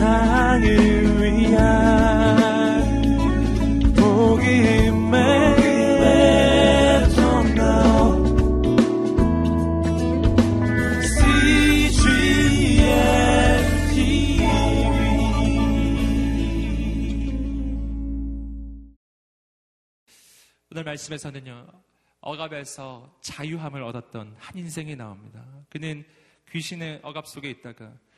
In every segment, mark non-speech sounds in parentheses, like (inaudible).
세상을 위한 복음의 오늘 말씀에서는요, 억압에서 자유함을 얻었던 한 인생이 나옵니다. 그는 귀신의 억압 속에 있다가 아,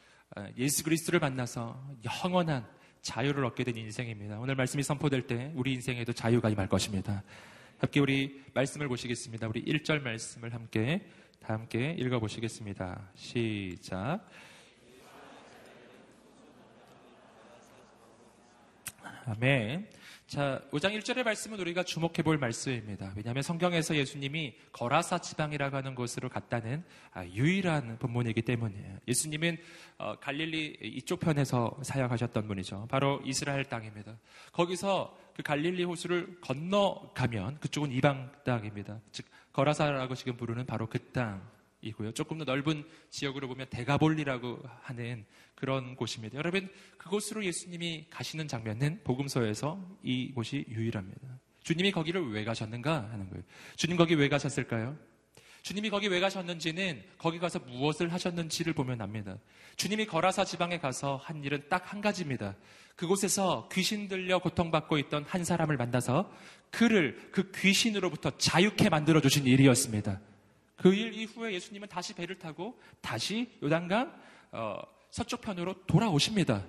예수 그리스도를 만나서 영원한 자유를 얻게 된 인생입니다. 오늘 말씀이 선포될 때 우리 인생에도 자유가 임할 것입니다. 함께 우리 말씀을 보시겠습니다. 우리 1절 말씀을 함께 다 함께 읽어 보시겠습니다. 시작. 아멘. 자, 5장 1절의 말씀은 우리가 주목해 볼 말씀입니다. 왜냐하면 성경에서 예수님이 거라사 지방이라고 하는 곳으로 갔다는 아, 유일한 본문이기 때문이에요. 예수님은 어, 갈릴리 이쪽 편에서 사역하셨던 분이죠. 바로 이스라엘 땅입니다. 거기서 그 갈릴리 호수를 건너가면 그쪽은 이방 땅입니다. 즉, 거라사라고 지금 부르는 바로 그 땅. 이고요. 조금 더 넓은 지역으로 보면 대가볼리라고 하는 그런 곳입니다. 여러분 그곳으로 예수님이 가시는 장면은 복음서에서 이곳이 유일합니다. 주님이 거기를 왜 가셨는가 하는 거예요. 주님 거기 왜 가셨을까요? 주님이 거기 왜 가셨는지는 거기 가서 무엇을 하셨는지를 보면 압니다. 주님이 거라사 지방에 가서 한 일은 딱 한 가지입니다. 그곳에서 귀신 들려 고통받고 있던 한 사람을 만나서 그를 그 귀신으로부터 자유케 만들어 주신 일이었습니다. 그 일 이후에 예수님은 다시 배를 타고 다시 요단강 어, 서쪽편으로 돌아오십니다.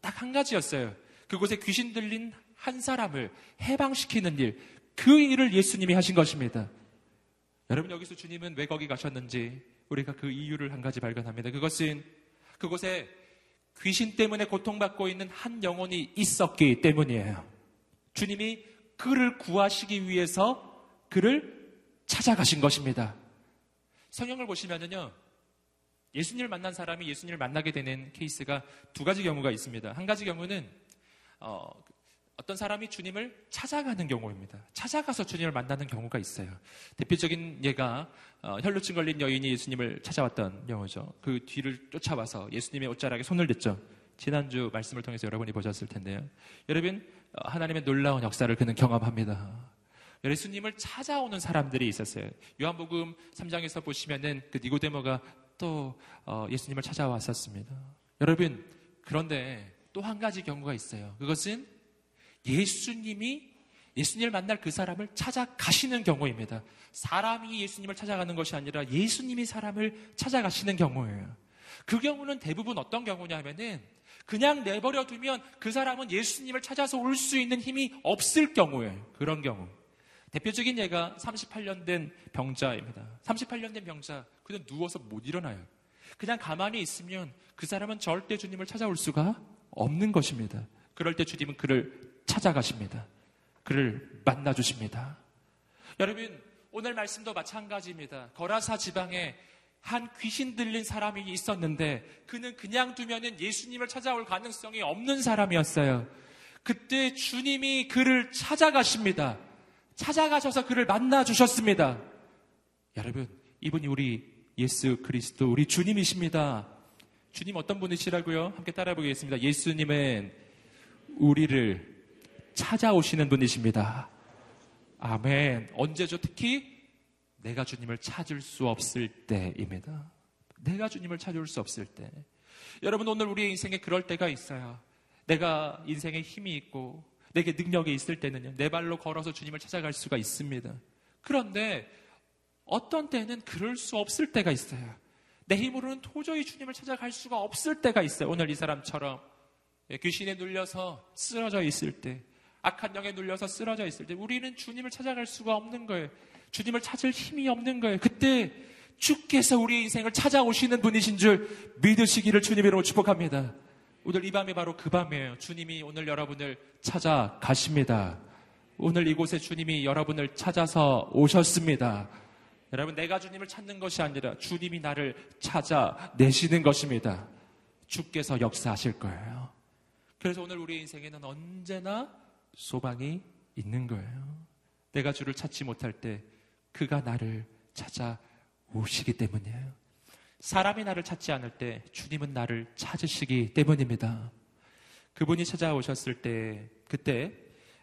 딱 한 가지였어요. 그곳에 귀신 들린 한 사람을 해방시키는 일, 그 일을 예수님이 하신 것입니다. 여러분 여기서 주님은 왜 거기 가셨는지 우리가 그 이유를 한 가지 발견합니다. 그것은 그곳에 귀신 때문에 고통받고 있는 한 영혼이 있었기 때문이에요. 주님이 그를 구하시기 위해서 그를 찾아가신 것입니다. 성경을 보시면은요, 예수님을 만난 사람이 예수님을 만나게 되는 케이스가 두 가지 경우가 있습니다. 한 가지 경우는 어, 떤 사람이 주님을 찾아가는 경우입니다. 찾아가서 주님을 만나는 경우가 있어요. 대표적인 예가 어, 혈루증 걸린 여인이 예수님을 찾아왔던 경우죠. 그 뒤를 쫓아와서 예수님의 옷자락에 손을 댔죠. 지난주 말씀을 통해서 여러분이 보셨을 텐데요. 여러분 어, 하나님의 놀라운 역사를 그는 경험합니다. 예수님을 찾아오는 사람들이 있었어요. 요한복음 3장에서 보시면은 그 니고데모가 또 어, 예수님을 찾아왔었습니다. 여러분 그런데 또 한 가지 경우가 있어요. 그것은 예수님이 예수님을 만날 그 사람을 찾아가시는 경우입니다. 사람이 예수님을 찾아가는 것이 아니라 예수님이 사람을 찾아가시는 경우예요. 그 경우는 대부분 어떤 경우냐면은 그냥 내버려 두면 그 사람은 예수님을 찾아서 올 수 있는 힘이 없을 경우예요. 그런 경우. 대표적인 예가 38년 된 병자입니다. 38년 된 병자, 그냥 누워서 못 일어나요. 그냥 가만히 있으면 그 사람은 절대 주님을 찾아올 수가 없는 것입니다. 그럴 때 주님은 그를 찾아가십니다. 그를 만나주십니다. 여러분, 오늘 말씀도 마찬가지입니다. 거라사 지방에 한 귀신 들린 사람이 있었는데 그는 그냥 두면은 예수님을 찾아올 가능성이 없는 사람이었어요. 그때 주님이 그를 찾아가십니다. 찾아가셔서 그를 만나 주셨습니다. 여러분, 이분이 우리 예수 그리스도, 우리 주님이십니다. 주님 어떤 분이시라고요? 함께 따라 보겠습니다. 예수님은 우리를 찾아오시는 분이십니다. 아멘. 언제죠? 특히 내가 주님을 찾을 수 없을 때입니다. 내가 주님을 찾을 수 없을 때. 여러분, 오늘 우리의 인생에 그럴 때가 있어요. 내가 인생에 힘이 있고, 내게 능력이 있을 때는요, 내 발로 걸어서 주님을 찾아갈 수가 있습니다. 그런데 어떤 때는 그럴 수 없을 때가 있어요. 내 힘으로는 도저히 주님을 찾아갈 수가 없을 때가 있어요. 오늘 이 사람처럼 예, 귀신에 눌려서 쓰러져 있을 때, 악한 영에 눌려서 쓰러져 있을 때, 우리는 주님을 찾아갈 수가 없는 거예요. 주님을 찾을 힘이 없는 거예요. 그때 주께서 우리 인생을 찾아오시는 분이신 줄 믿으시기를 주님으로 축복합니다. 오늘 이 밤이 바로 그 밤이에요. 주님이 오늘 여러분을 찾아가십니다. 오늘 이곳에 주님이 여러분을 찾아서 오셨습니다. 여러분, 내가 주님을 찾는 것이 아니라 주님이 나를 찾아내시는 것입니다. 주께서 역사하실 거예요. 그래서 오늘 우리 인생에는 언제나 소망이 있는 거예요. 내가 주를 찾지 못할 때 그가 나를 찾아오시기 때문이에요. 사람이 나를 찾지 않을 때 주님은 나를 찾으시기 때문입니다. 그분이 찾아오셨을 때 그때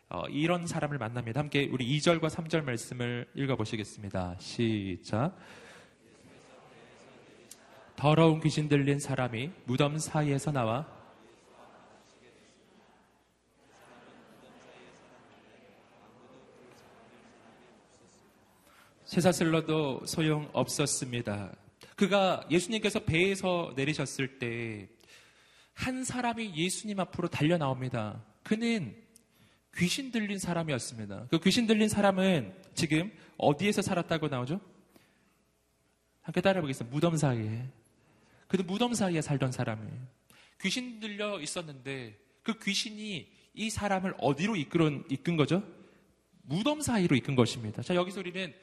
어, 이런 사람을 만납니다. 함께 우리 2절과 3절 말씀을 읽어보시겠습니다. 시작. 더러운 귀신 들린 사람이 무덤 사이에서 나와 쇠사슬러도 소용 없었습니다. 그가 예수님께서 배에서 내리셨을 때 한 사람이 예수님 앞으로 달려 나옵니다. 그는 귀신 들린 사람이었습니다. 그 귀신 들린 사람은 지금 어디에서 살았다고 나오죠? 함께 따라해 보겠습니다. 무덤 사이에. 그는 무덤 사이에 살던 사람이에요. 귀신 들려 있었는데 그 귀신이 이 사람을 어디로 이끌은, 이끈 거죠? 무덤 사이로 이끈 것입니다. 자, 여기서 우리는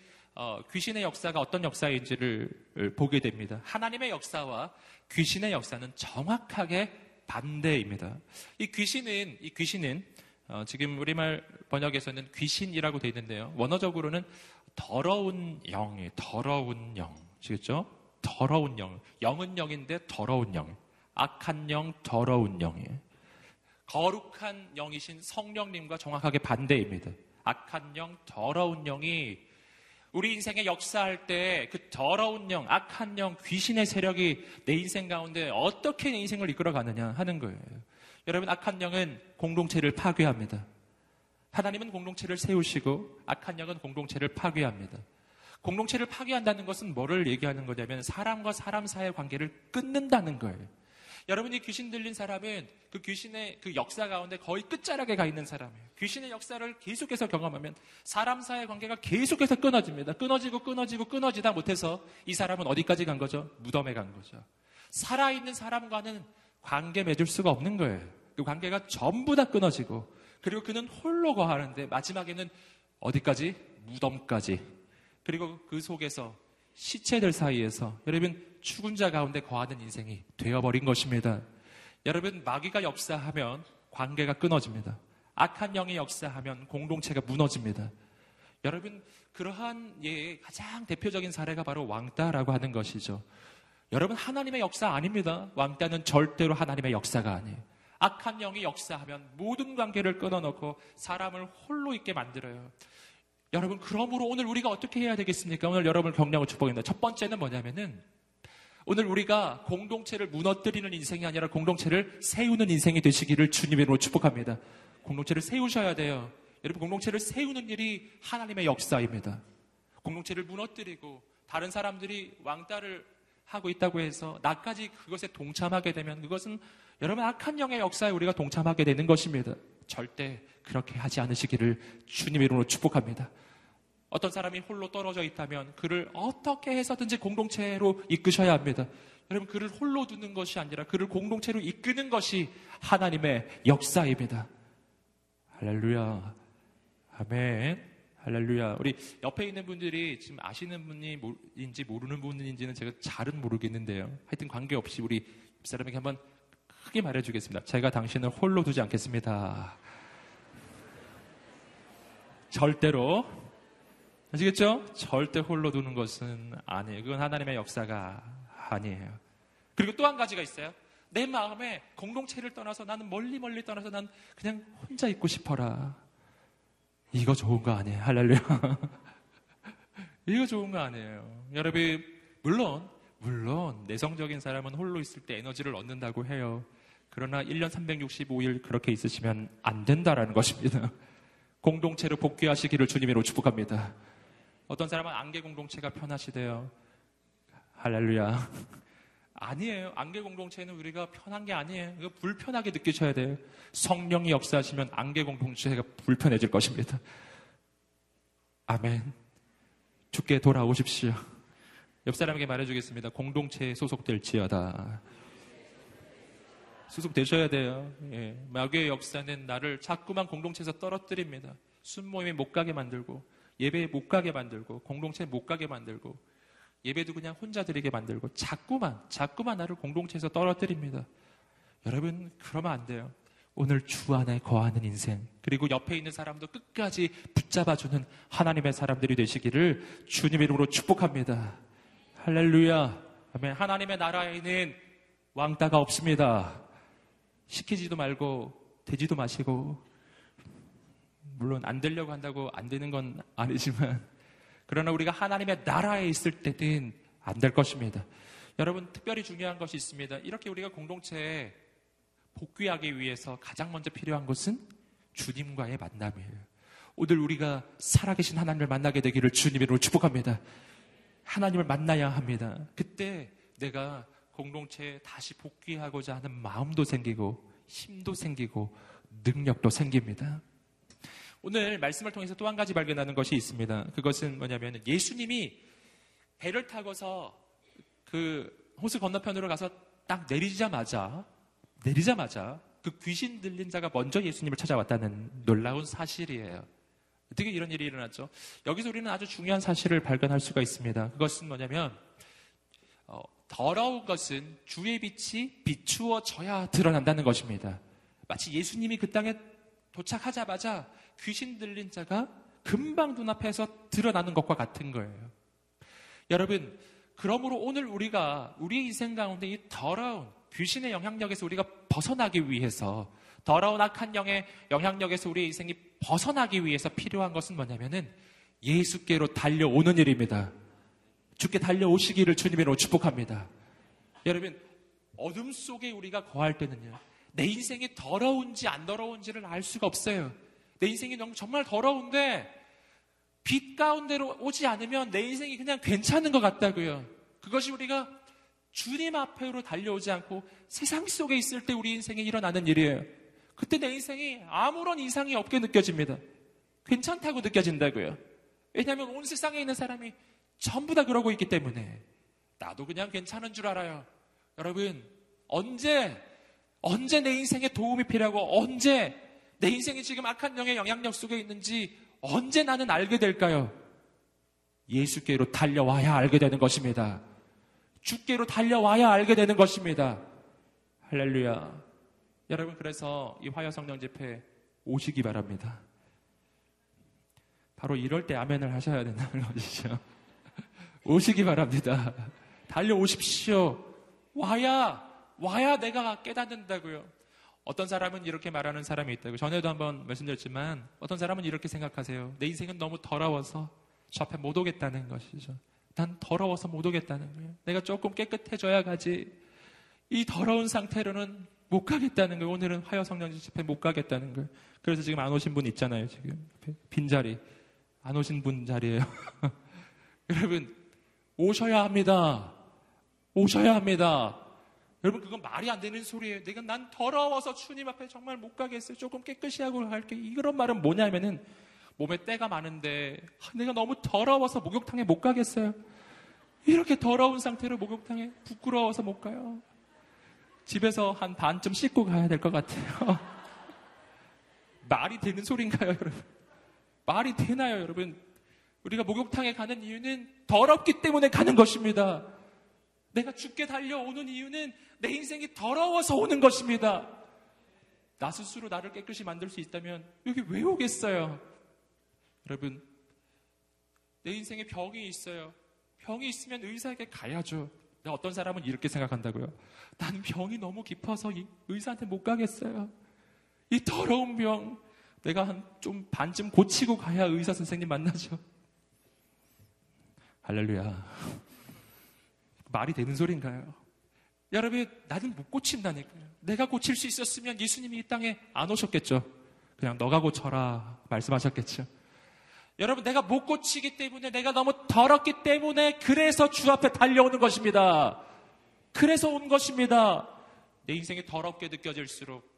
어, 귀신의 역사가 어떤 역사인지를 보게 됩니다. 하나님의 역사와 귀신의 역사는 정확하게 반대입니다. 이 귀신은 이 귀신은 어, 지금 우리말 번역에서는 귀신이라고 되어 있는데요. 원어적으로는 더러운 영이 더러운 영, 아시겠죠? 더러운 영, 영은 영인데 더러운 영, 악한 영, 더러운 영이 거룩한 영이신 성령님과 정확하게 반대입니다. 악한 영, 더러운 영이 우리 인생에 역사할 때 그 더러운 영, 악한 영, 귀신의 세력이 내 인생 가운데 어떻게 내 인생을 이끌어 가느냐 하는 거예요. 여러분, 악한 영은 공동체를 파괴합니다. 하나님은 공동체를 세우시고 악한 영은 공동체를 파괴합니다. 공동체를 파괴한다는 것은 뭐를 얘기하는 거냐면 사람과 사람 사이의 관계를 끊는다는 거예요. 여러분이 귀신 들린 사람은 그 귀신의 그 역사 가운데 거의 끝자락에 가 있는 사람이에요. 귀신의 역사를 계속해서 경험하면 사람 사이의 관계가 계속해서 끊어집니다. 끊어지고 끊어지고 끊어지다 못해서 이 사람은 어디까지 간 거죠? 무덤에 간 거죠. 살아있는 사람과는 관계 맺을 수가 없는 거예요. 그 관계가 전부 다 끊어지고 그리고 그는 홀로 거하는데 마지막에는 어디까지? 무덤까지. 그리고 그 속에서 시체들 사이에서 여러분 죽은 자 가운데 거하는 인생이 되어버린 것입니다. 여러분 마귀가 역사하면 관계가 끊어집니다. 악한 영이 역사하면 공동체가 무너집니다. 여러분 그러한 예의 가장 대표적인 사례가 바로 왕따라고 하는 것이죠. 여러분 하나님의 역사 아닙니다. 왕따는 절대로 하나님의 역사가 아니에요. 악한 영이 역사하면 모든 관계를 끊어놓고 사람을 홀로 있게 만들어요. 여러분 그러므로 오늘 우리가 어떻게 해야 되겠습니까? 오늘 여러분을 격려하고 축복합니다. 첫 번째는 뭐냐면은 오늘 우리가 공동체를 무너뜨리는 인생이 아니라 공동체를 세우는 인생이 되시기를 주님으로 축복합니다. 공동체를 세우셔야 돼요. 여러분 공동체를 세우는 일이 하나님의 역사입니다. 공동체를 무너뜨리고 다른 사람들이 왕따를 하고 있다고 해서 나까지 그것에 동참하게 되면 그것은 여러분 악한 영의 역사에 우리가 동참하게 되는 것입니다. 절대 그렇게 하지 않으시기를 주님 이름으로 축복합니다. 어떤 사람이 홀로 떨어져 있다면 그를 어떻게 해서든지 공동체로 이끄셔야 합니다. 여러분 그를 홀로 두는 것이 아니라 그를 공동체로 이끄는 것이 하나님의 역사입니다. 할렐루야. 아멘. 할렐루야. 우리 옆에 있는 분들이 지금 아시는 분인지 모르는 분인지는 제가 잘은 모르겠는데요. 하여튼 관계없이 우리 사람에게 한번 크게 말해주겠습니다. 제가 당신을 홀로 두지 않겠습니다. 절대로 아시겠죠? 절대 홀로 두는 것은 아니에요. 그건 하나님의 역사가 아니에요. 그리고 또 한 가지가 있어요. 내 마음에 공동체를 떠나서 나는 멀리 멀리 떠나서 난 그냥 혼자 있고 싶어라. 이거 좋은 거 아니에요. 할렐루야. (laughs) 이거 좋은 거 아니에요. 여러분, 물론, 물론, 내성적인 사람은 홀로 있을 때 에너지를 얻는다고 해요. 그러나 1년 365일 그렇게 있으시면 안 된다라는 것입니다. 공동체로 복귀하시기를 주님으로 축복합니다. 어떤 사람은 안개 공동체가 편하시대요. 할렐루야. (laughs) 아니에요. 안개 공동체는 우리가 편한 게 아니에요. 이거 불편하게 느끼셔야 돼요. 성령이 역사하시면 안개 공동체가 불편해질 것입니다. 아멘. 죽게 돌아오십시오. 옆 사람에게 말해주겠습니다. 공동체에 소속될지어다. 소속되셔야 돼요. 예. 마귀의 역사는 나를 자꾸만 공동체에서 떨어뜨립니다. 순모임에 못 가게 만들고 예배에 못 가게 만들고 공동체에 못 가게 만들고 예배도 그냥 혼자 드리게 만들고 자꾸만 자꾸만 나를 공동체에서 떨어뜨립니다. 여러분 그러면 안 돼요. 오늘 주 안에 거하는 인생 그리고 옆에 있는 사람도 끝까지 붙잡아주는 하나님의 사람들이 되시기를 주님 이름으로 축복합니다. 할렐루야. 아멘. 하나님의 나라에는 왕따가 없습니다. 시키지도 말고 되지도 마시고 물론 안 되려고 한다고 안 되는 건 (laughs) 아니지만 그러나 우리가 하나님의 나라에 있을 때는 안 될 것입니다. 여러분 특별히 중요한 것이 있습니다. 이렇게 우리가 공동체에 복귀하기 위해서 가장 먼저 필요한 것은 주님과의 만남이에요. 오늘 우리가 살아계신 하나님을 만나게 되기를 주님으로 축복합니다. 하나님을 만나야 합니다. 그때 내가 공동체에 다시 복귀하고자 하는 마음도 생기고 힘도 생기고 능력도 생깁니다. 오늘 말씀을 통해서 또 한 가지 발견하는 것이 있습니다. 그것은 뭐냐면 예수님이 배를 타고서 그 호수 건너편으로 가서 딱 내리자마자 내리자마자 그 귀신 들린 자가 먼저 예수님을 찾아왔다는 놀라운 사실이에요. 어떻게 이런 일이 일어났죠? 여기서 우리는 아주 중요한 사실을 발견할 수가 있습니다. 그것은 뭐냐면 어, 더러운 것은 주의 빛이 비추어져야 드러난다는 것입니다. 마치 예수님이 그 땅에 도착하자마자 귀신 들린 자가 금방 눈앞에서 드러나는 것과 같은 거예요. 여러분, 그러므로 오늘 우리가 우리의 인생 가운데 이 더러운 귀신의 영향력에서 우리가 벗어나기 위해서 더러운 악한 영의 영향력에서 우리의 인생이 벗어나기 위해서 필요한 것은 뭐냐면은 예수께로 달려오는 일입니다. 주께 달려오시기를 주님으로 축복합니다. 여러분, 어둠 속에 우리가 거할 때는요, 내 인생이 더러운지 안 더러운지를 알 수가 없어요. 내 인생이 정말 더러운데, 빛 가운데로 오지 않으면 내 인생이 그냥 괜찮은 것 같다고요. 그것이 우리가 주님 앞으로 달려오지 않고 세상 속에 있을 때 우리 인생에 일어나는 일이에요. 그때 내 인생이 아무런 이상이 없게 느껴집니다. 괜찮다고 느껴진다고요. 왜냐하면 온 세상에 있는 사람이 전부 다 그러고 있기 때문에 나도 그냥 괜찮은 줄 알아요. 여러분, 언제, 언제 내 인생에 도움이 필요하고 언제 내 인생이 지금 악한 영의 영향력 속에 있는지 언제 나는 알게 될까요? 예수께로 달려와야 알게 되는 것입니다. 주께로 달려와야 알게 되는 것입니다. 할렐루야. 여러분, 그래서 이 화요 성령 집회 오시기 바랍니다. 바로 이럴 때 아멘을 하셔야 된다는 (laughs) 것이죠. 오시기 바랍니다. 달려오십시오. 와야, 와야 내가 깨닫는다고요. 어떤 사람은 이렇게 말하는 사람이 있다고. 전에도 한번 말씀드렸지만, 어떤 사람은 이렇게 생각하세요. 내 인생은 너무 더러워서 저 앞에 못 오겠다는 것이죠. 난 더러워서 못 오겠다는 거예요. 내가 조금 깨끗해져야 가지. 이 더러운 상태로는 못 가겠다는 거예요. 오늘은 화요 성령 집회 못 가겠다는 거예요. 그래서 지금 안 오신 분 있잖아요. 지금 빈자리. 안 오신 분 자리예요. (laughs) 여러분, 오셔야 합니다. 오셔야 합니다. 여러분, 그건 말이 안 되는 소리예요. 내가 난 더러워서 주님 앞에 정말 못 가겠어요. 조금 깨끗이 하고 갈게. 이런 말은 뭐냐면은 몸에 때가 많은데 내가 너무 더러워서 목욕탕에 못 가겠어요. 이렇게 더러운 상태로 목욕탕에 부끄러워서 못 가요. 집에서 한 반쯤 씻고 가야 될 것 같아요. (laughs) 말이 되는 소리인가요, 여러분? 말이 되나요, 여러분? 우리가 목욕탕에 가는 이유는 더럽기 때문에 가는 것입니다. 내가 죽게 달려오는 이유는 내 인생이 더러워서 오는 것입니다. 나 스스로 나를 깨끗이 만들 수 있다면 여기 왜 오겠어요? 여러분, 내 인생에 병이 있어요. 병이 있으면 의사에게 가야죠. 어떤 사람은 이렇게 생각한다고요. 나는 병이 너무 깊어서 의사한테 못 가겠어요. 이 더러운 병, 내가 한 좀 반쯤 고치고 가야 의사 선생님 만나죠. 할렐루야. 말이 되는 소리인가요? 여러분, 나는 못 고친다니까요. 내가 고칠 수 있었으면 예수님이 이 땅에 안 오셨겠죠. 그냥 너가 고쳐라 말씀하셨겠죠. 여러분, 내가 못 고치기 때문에 내가 너무 더럽기 때문에 그래서 주 앞에 달려오는 것입니다. 그래서 온 것입니다. 내 인생이 더럽게 느껴질수록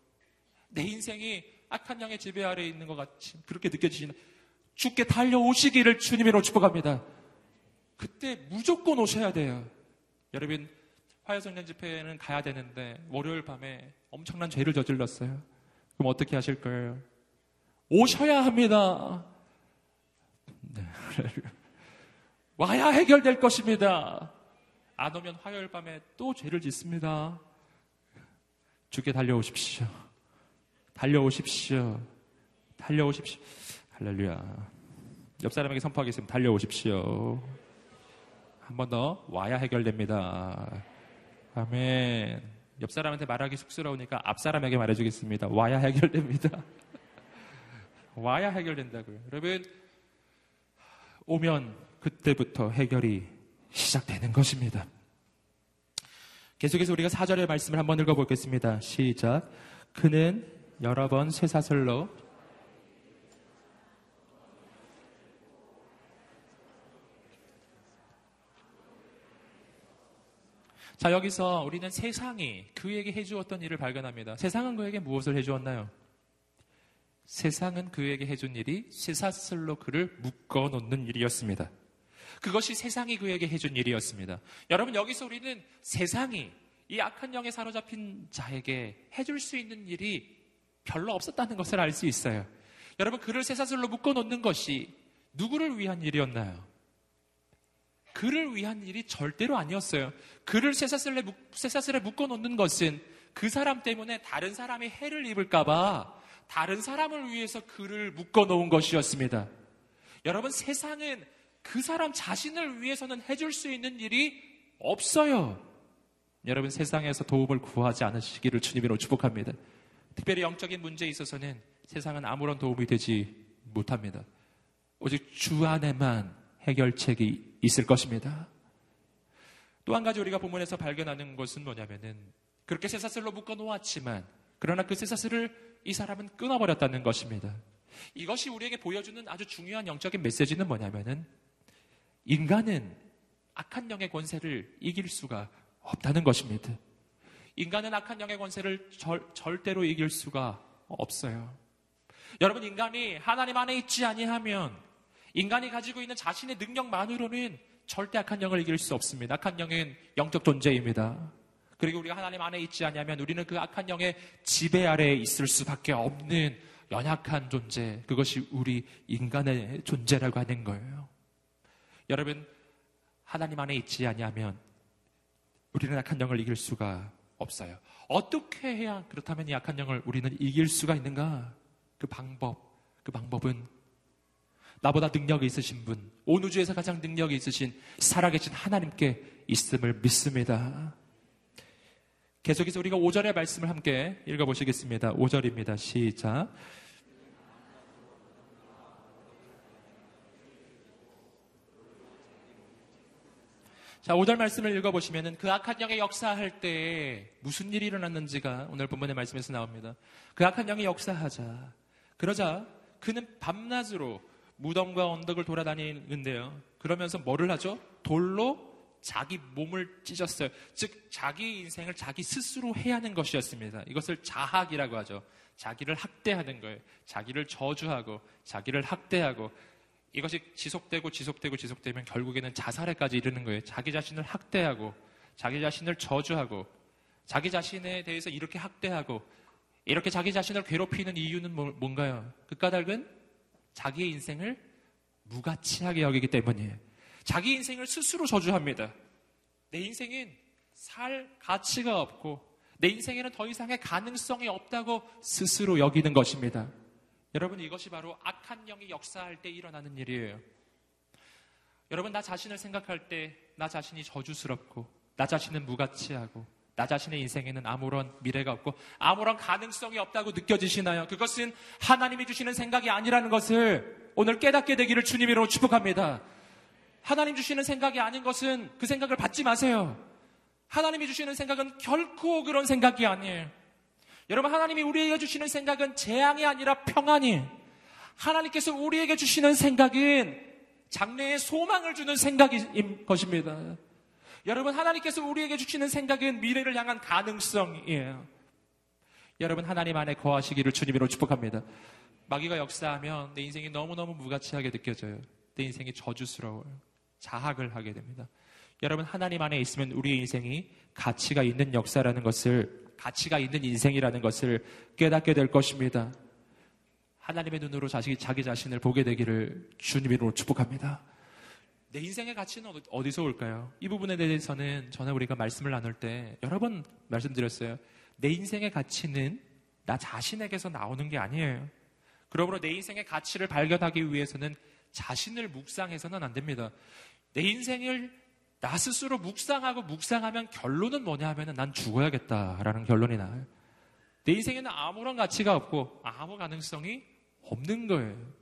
내 인생이 악한 영의 지배 아래에 있는 것 같이 그렇게 느껴지시는 주께 달려오시기를 주님으로 축복합니다. 그때 무조건 오셔야 돼요. 여러분, 화요성년 집회는 가야 되는데 월요일 밤에 엄청난 죄를 저질렀어요. 그럼 어떻게 하실 거예요? 오셔야 합니다. 네. 와야 해결될 것입니다. 안 오면 화요일 밤에 또 죄를 짓습니다. 주께 달려오십시오. 달려오십시오. 달려오십시오. 할렐루야. 옆 사람에게 선포하겠습니다. 달려오십시오. 한 번 더 와야 해결됩니다. 아멘. 옆 사람한테 말하기 쑥스러우니까 앞 사람에게 말해주겠습니다. 와야 해결됩니다. (laughs) 와야 해결된다고요. 여러분, 오면 그때부터 해결이 시작되는 것입니다. 계속해서 우리가 사절의 말씀을 한번 읽어보겠습니다. 시작. 그는 여러 번 쇠사슬로 자, 여기서 우리는 세상이 그에게 해주었던 일을 발견합니다. 세상은 그에게 무엇을 해주었나요? 세상은 그에게 해준 일이 쇠사슬로 그를 묶어 놓는 일이었습니다. 그것이 세상이 그에게 해준 일이었습니다. 여러분, 여기서 우리는 세상이 이 악한 영에 사로잡힌 자에게 해줄 수 있는 일이 별로 없었다는 것을 알 수 있어요. 여러분, 그를 쇠사슬로 묶어 놓는 것이 누구를 위한 일이었나요? 그를 위한 일이 절대로 아니었어요. 그를 쇠사슬에, 쇠사슬에 묶어 놓는 것은 그 사람 때문에 다른 사람이 해를 입을까봐 다른 사람을 위해서 그를 묶어 놓은 것이었습니다. 여러분, 세상은 그 사람 자신을 위해서는 해줄 수 있는 일이 없어요. 여러분, 세상에서 도움을 구하지 않으시기를 주님으로 축복합니다. 특별히 영적인 문제에 있어서는 세상은 아무런 도움이 되지 못합니다. 오직 주 안에만 해결책이 있을 것입니다. 또 한 가지 우리가 본문에서 발견하는 것은 뭐냐면은 그렇게 쇠사슬로 묶어 놓았지만 그러나 그 쇠사슬을 이 사람은 끊어버렸다는 것입니다. 이것이 우리에게 보여주는 아주 중요한 영적인 메시지는 뭐냐면은 인간은 악한 영의 권세를 이길 수가 없다는 것입니다. 인간은 악한 영의 권세를 절, 절대로 이길 수가 없어요. 여러분 인간이 하나님 안에 있지 아니하면 인간이 가지고 있는 자신의 능력만으로는 절대 악한 영을 이길 수 없습니다. 악한 영은 영적 존재입니다. 그리고 우리가 하나님 안에 있지 않냐면 우리는 그 악한 영의 지배 아래에 있을 수밖에 없는 연약한 존재. 그것이 우리 인간의 존재라고 하는 거예요. 여러분 하나님 안에 있지 않냐면 우리는 악한 영을 이길 수가 없어요. 어떻게 해야 그렇다면 이 악한 영을 우리는 이길 수가 있는가? 그 방법, 그 방법은 나보다 능력이 있으신 분, 온 우주에서 가장 능력이 있으신 살아계신 하나님께 있음을 믿습니다. 계속해서 우리가 5절의 말씀을 함께 읽어보시겠습니다. 5절입니다. 시작. 자, 5절 말씀을 읽어보시면은 그 악한 영의 역사할 때 무슨 일이 일어났는지가 오늘 본문의 말씀에서 나옵니다. 그 악한 영이 역사하자. 그러자 그는 밤낮으로 무덤과 언덕을 돌아다니는데요. 그러면서 뭐를 하죠? 돌로 자기 몸을 찢었어요. 즉, 자기 인생을 자기 스스로 해야 하는 것이었습니다. 이것을 자학이라고 하죠. 자기를 학대하는 거예요. 자기를 저주하고, 자기를 학대하고, 이것이 지속되고 지속되고 지속되면 결국에는 자살에까지 이르는 거예요. 자기 자신을 학대하고, 자기 자신을 저주하고, 자기 자신에 대해서 이렇게 학대하고, 이렇게 자기 자신을 괴롭히는 이유는 뭐, 뭔가요? 그 까닭은 자기의 인생을 무가치하게 여기기 때문이에요. 자기 인생을 스스로 저주합니다. 내 인생은 살 가치가 없고, 내 인생에는 더 이상의 가능성이 없다고 스스로 여기는 것입니다. 여러분 이것이 바로 악한 영이 역사할 때 일어나는 일이에요. 여러분 나 자신을 생각할 때 나 자신이 저주스럽고 나 자신은 무가치하고 나 자신의 인생에는 아무런 미래가 없고 아무런 가능성이 없다고 느껴지시나요? 그것은 하나님이 주시는 생각이 아니라는 것을 오늘 깨닫게 되기를 주님으로 축복합니다. 하나님 주시는 생각이 아닌 것은 그 생각을 받지 마세요. 하나님이 주시는 생각은 결코 그런 생각이 아니에요. 여러분, 하나님이 우리에게 주시는 생각은 재앙이 아니라 평안이. 하나님께서 우리에게 주시는 생각은 장래에 소망을 주는 생각인 것입니다. 여러분, 하나님께서 우리에게 주시는 생각은 미래를 향한 가능성이에요. 여러분, 하나님 안에 거하시기를 주님으로 축복합니다. 마귀가 역사하면 내 인생이 너무너무 무가치하게 느껴져요. 내 인생이 저주스러워요. 자학을 하게 됩니다. 여러분, 하나님 안에 있으면 우리의 인생이 가치가 있는 역사라는 것을 가치가 있는 인생이라는 것을 깨닫게 될 것입니다. 하나님의 눈으로 자기, 자기 자신을 보게 되기를 주님으로 축복합니다. 내 인생의 가치는 어디서 올까요? 이 부분에 대해서는 전에 우리가 말씀을 나눌 때 여러 번 말씀드렸어요. 내 인생의 가치는 나 자신에게서 나오는 게 아니에요. 그러므로 내 인생의 가치를 발견하기 위해서는 자신을 묵상해서는 안 됩니다. 내 인생을 나 스스로 묵상하고 묵상하면 결론은 뭐냐 하면은 난 죽어야겠다라는 결론이 나요. 내 인생에는 아무런 가치가 없고 아무 가능성이 없는 거예요.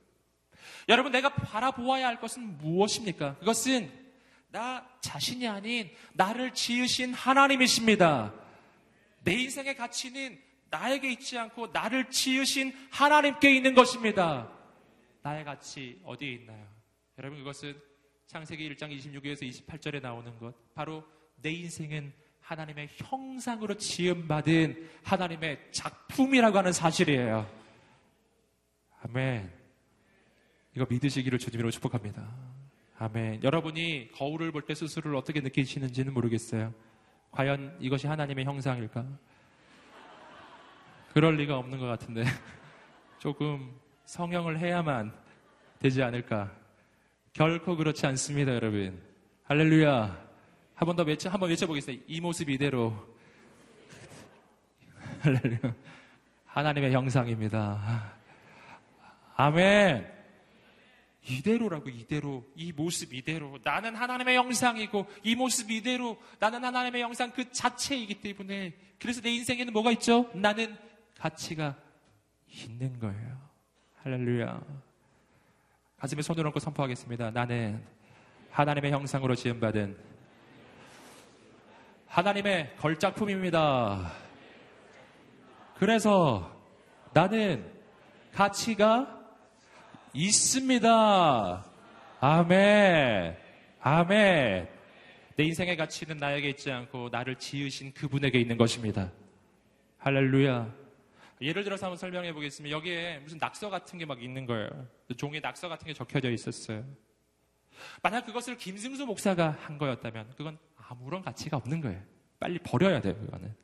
여러분, 내가 바라보아야 할 것은 무엇입니까? 그것은 나 자신이 아닌 나를 지으신 하나님이십니다. 내 인생의 가치는 나에게 있지 않고 나를 지으신 하나님께 있는 것입니다. 나의 가치 어디에 있나요? 여러분, 그것은 창세기 1장 26에서 28절에 나오는 것. 바로 내 인생은 하나님의 형상으로 지음받은 하나님의 작품이라고 하는 사실이에요. 아멘. 이거 믿으시기를 주님으로 축복합니다. 아멘. 여러분이 거울을 볼 때 스스로를 어떻게 느끼시는지는 모르겠어요. 과연 이것이 하나님의 형상일까? 그럴 리가 없는 것 같은데. (laughs) 조금 성형을 해야만 되지 않을까? 결코 그렇지 않습니다, 여러분. 할렐루야. 한 번 더 외쳐, 한번 외쳐보겠습니다. 이 모습 이대로. (laughs) 할렐루야. 하나님의 형상입니다. 아멘. 이대로라고 이대로 이 모습 이대로 나는 하나님의 형상이고 이 모습 이대로 나는 하나님의 형상 그 자체이기 때문에 그래서 내 인생에는 뭐가 있죠? 나는 가치가 있는 거예요. 할렐루야. 가슴에 손을 얹고 선포하겠습니다. 나는 하나님의 형상으로 지음받은 하나님의 걸작품입니다. 그래서 나는 가치가 있습니다. 아멘. 아멘. 내 인생의 가치는 나에게 있지 않고 나를 지으신 그분에게 있는 것입니다. 할렐루야. 예를 들어서 한번 설명해 보겠습니다. 여기에 무슨 낙서 같은 게 막 있는 거예요. 종이 낙서 같은 게 적혀져 있었어요. 만약 그것을 김승수 목사가 한 거였다면 그건 아무런 가치가 없는 거예요. 빨리 버려야 돼요, 그거는.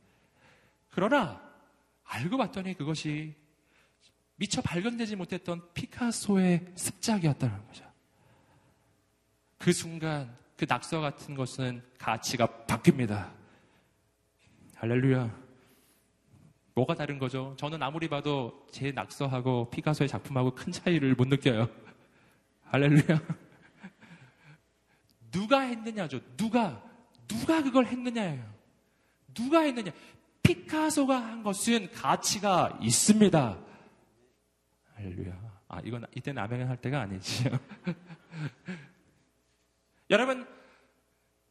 그러나 알고 봤더니 그것이 미처 발견되지 못했던 피카소의 습작이었다는 거죠. 그 순간 그 낙서 같은 것은 가치가 바뀝니다. 할렐루야. 뭐가 다른 거죠? 저는 아무리 봐도 제 낙서하고 피카소의 작품하고 큰 차이를 못 느껴요. 할렐루야. 누가 했느냐죠. 누가, 누가 그걸 했느냐예요. 누가 했느냐. 피카소가 한 것은 가치가 있습니다. 할렐루야. 아, 이건 이때는 아멘 할 때가 아니지요. (laughs) 여러분,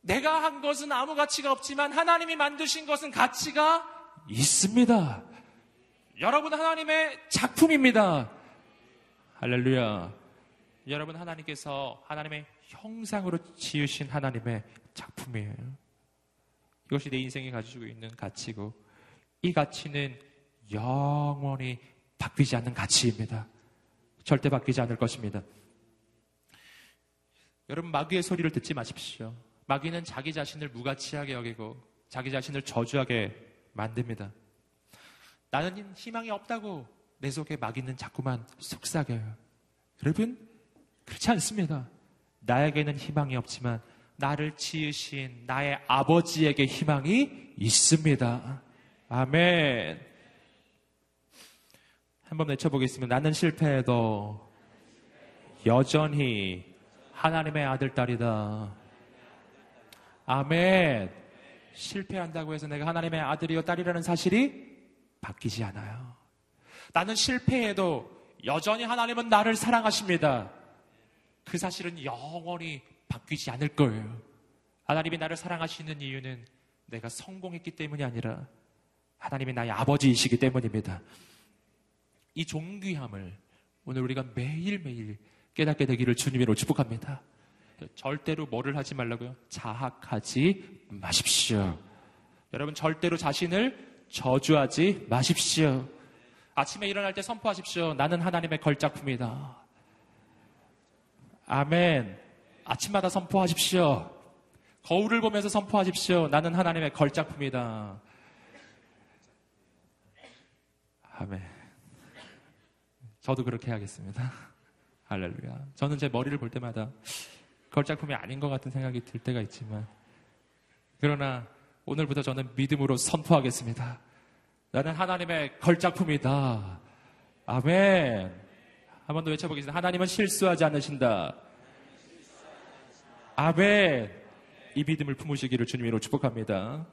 내가 한 것은 아무 가치가 없지만 하나님이 만드신 것은 가치가 있습니다. 여러분 하나님의 작품입니다. 할렐루야. 여러분 하나님께서 하나님의 형상으로 지으신 하나님의 작품이에요. 이것이 내 인생이 가지고 있는 가치고 이 가치는 영원히 바뀌지 않는 가치입니다. 절대 바뀌지 않을 것입니다. 여러분, 마귀의 소리를 듣지 마십시오. 마귀는 자기 자신을 무가치하게 여기고 자기 자신을 저주하게 만듭니다. 나는 희망이 없다고 내 속에 마귀는 자꾸만 속삭여요. 여러분, 그렇지 않습니다. 나에게는 희망이 없지만 나를 지으신 나의 아버지에게 희망이 있습니다. 아멘. 한번 외쳐보겠습니다. 나는 실패해도 여전히 하나님의 아들, 딸이다. 아멘. 실패한다고 해서 내가 하나님의 아들이요, 딸이라는 사실이 바뀌지 않아요. 나는 실패해도 여전히 하나님은 나를 사랑하십니다. 그 사실은 영원히 바뀌지 않을 거예요. 하나님이 나를 사랑하시는 이유는 내가 성공했기 때문이 아니라 하나님이 나의 아버지이시기 때문입니다. 이 존귀함을 오늘 우리가 매일매일 깨닫게 되기를 주님으로 축복합니다. 절대로 뭐를 하지 말라고요? 자학하지 마십시오. 여러분 절대로 자신을 저주하지 마십시오. 아침에 일어날 때 선포하십시오. 나는 하나님의 걸작품이다. 아멘. 아침마다 선포하십시오. 거울을 보면서 선포하십시오. 나는 하나님의 걸작품이다. 아멘. 저도 그렇게 해야겠습니다. (laughs) 할렐루야. 저는 제 머리를 볼 때마다 걸작품이 아닌 것 같은 생각이 들 때가 있지만, 그러나 오늘부터 저는 믿음으로 선포하겠습니다. 나는 하나님의 걸작품이다. 아멘. 한 번 더 외쳐보겠습니다. 하나님은 실수하지 않으신다. 아멘. 이 믿음을 품으시기를 주님으로 축복합니다.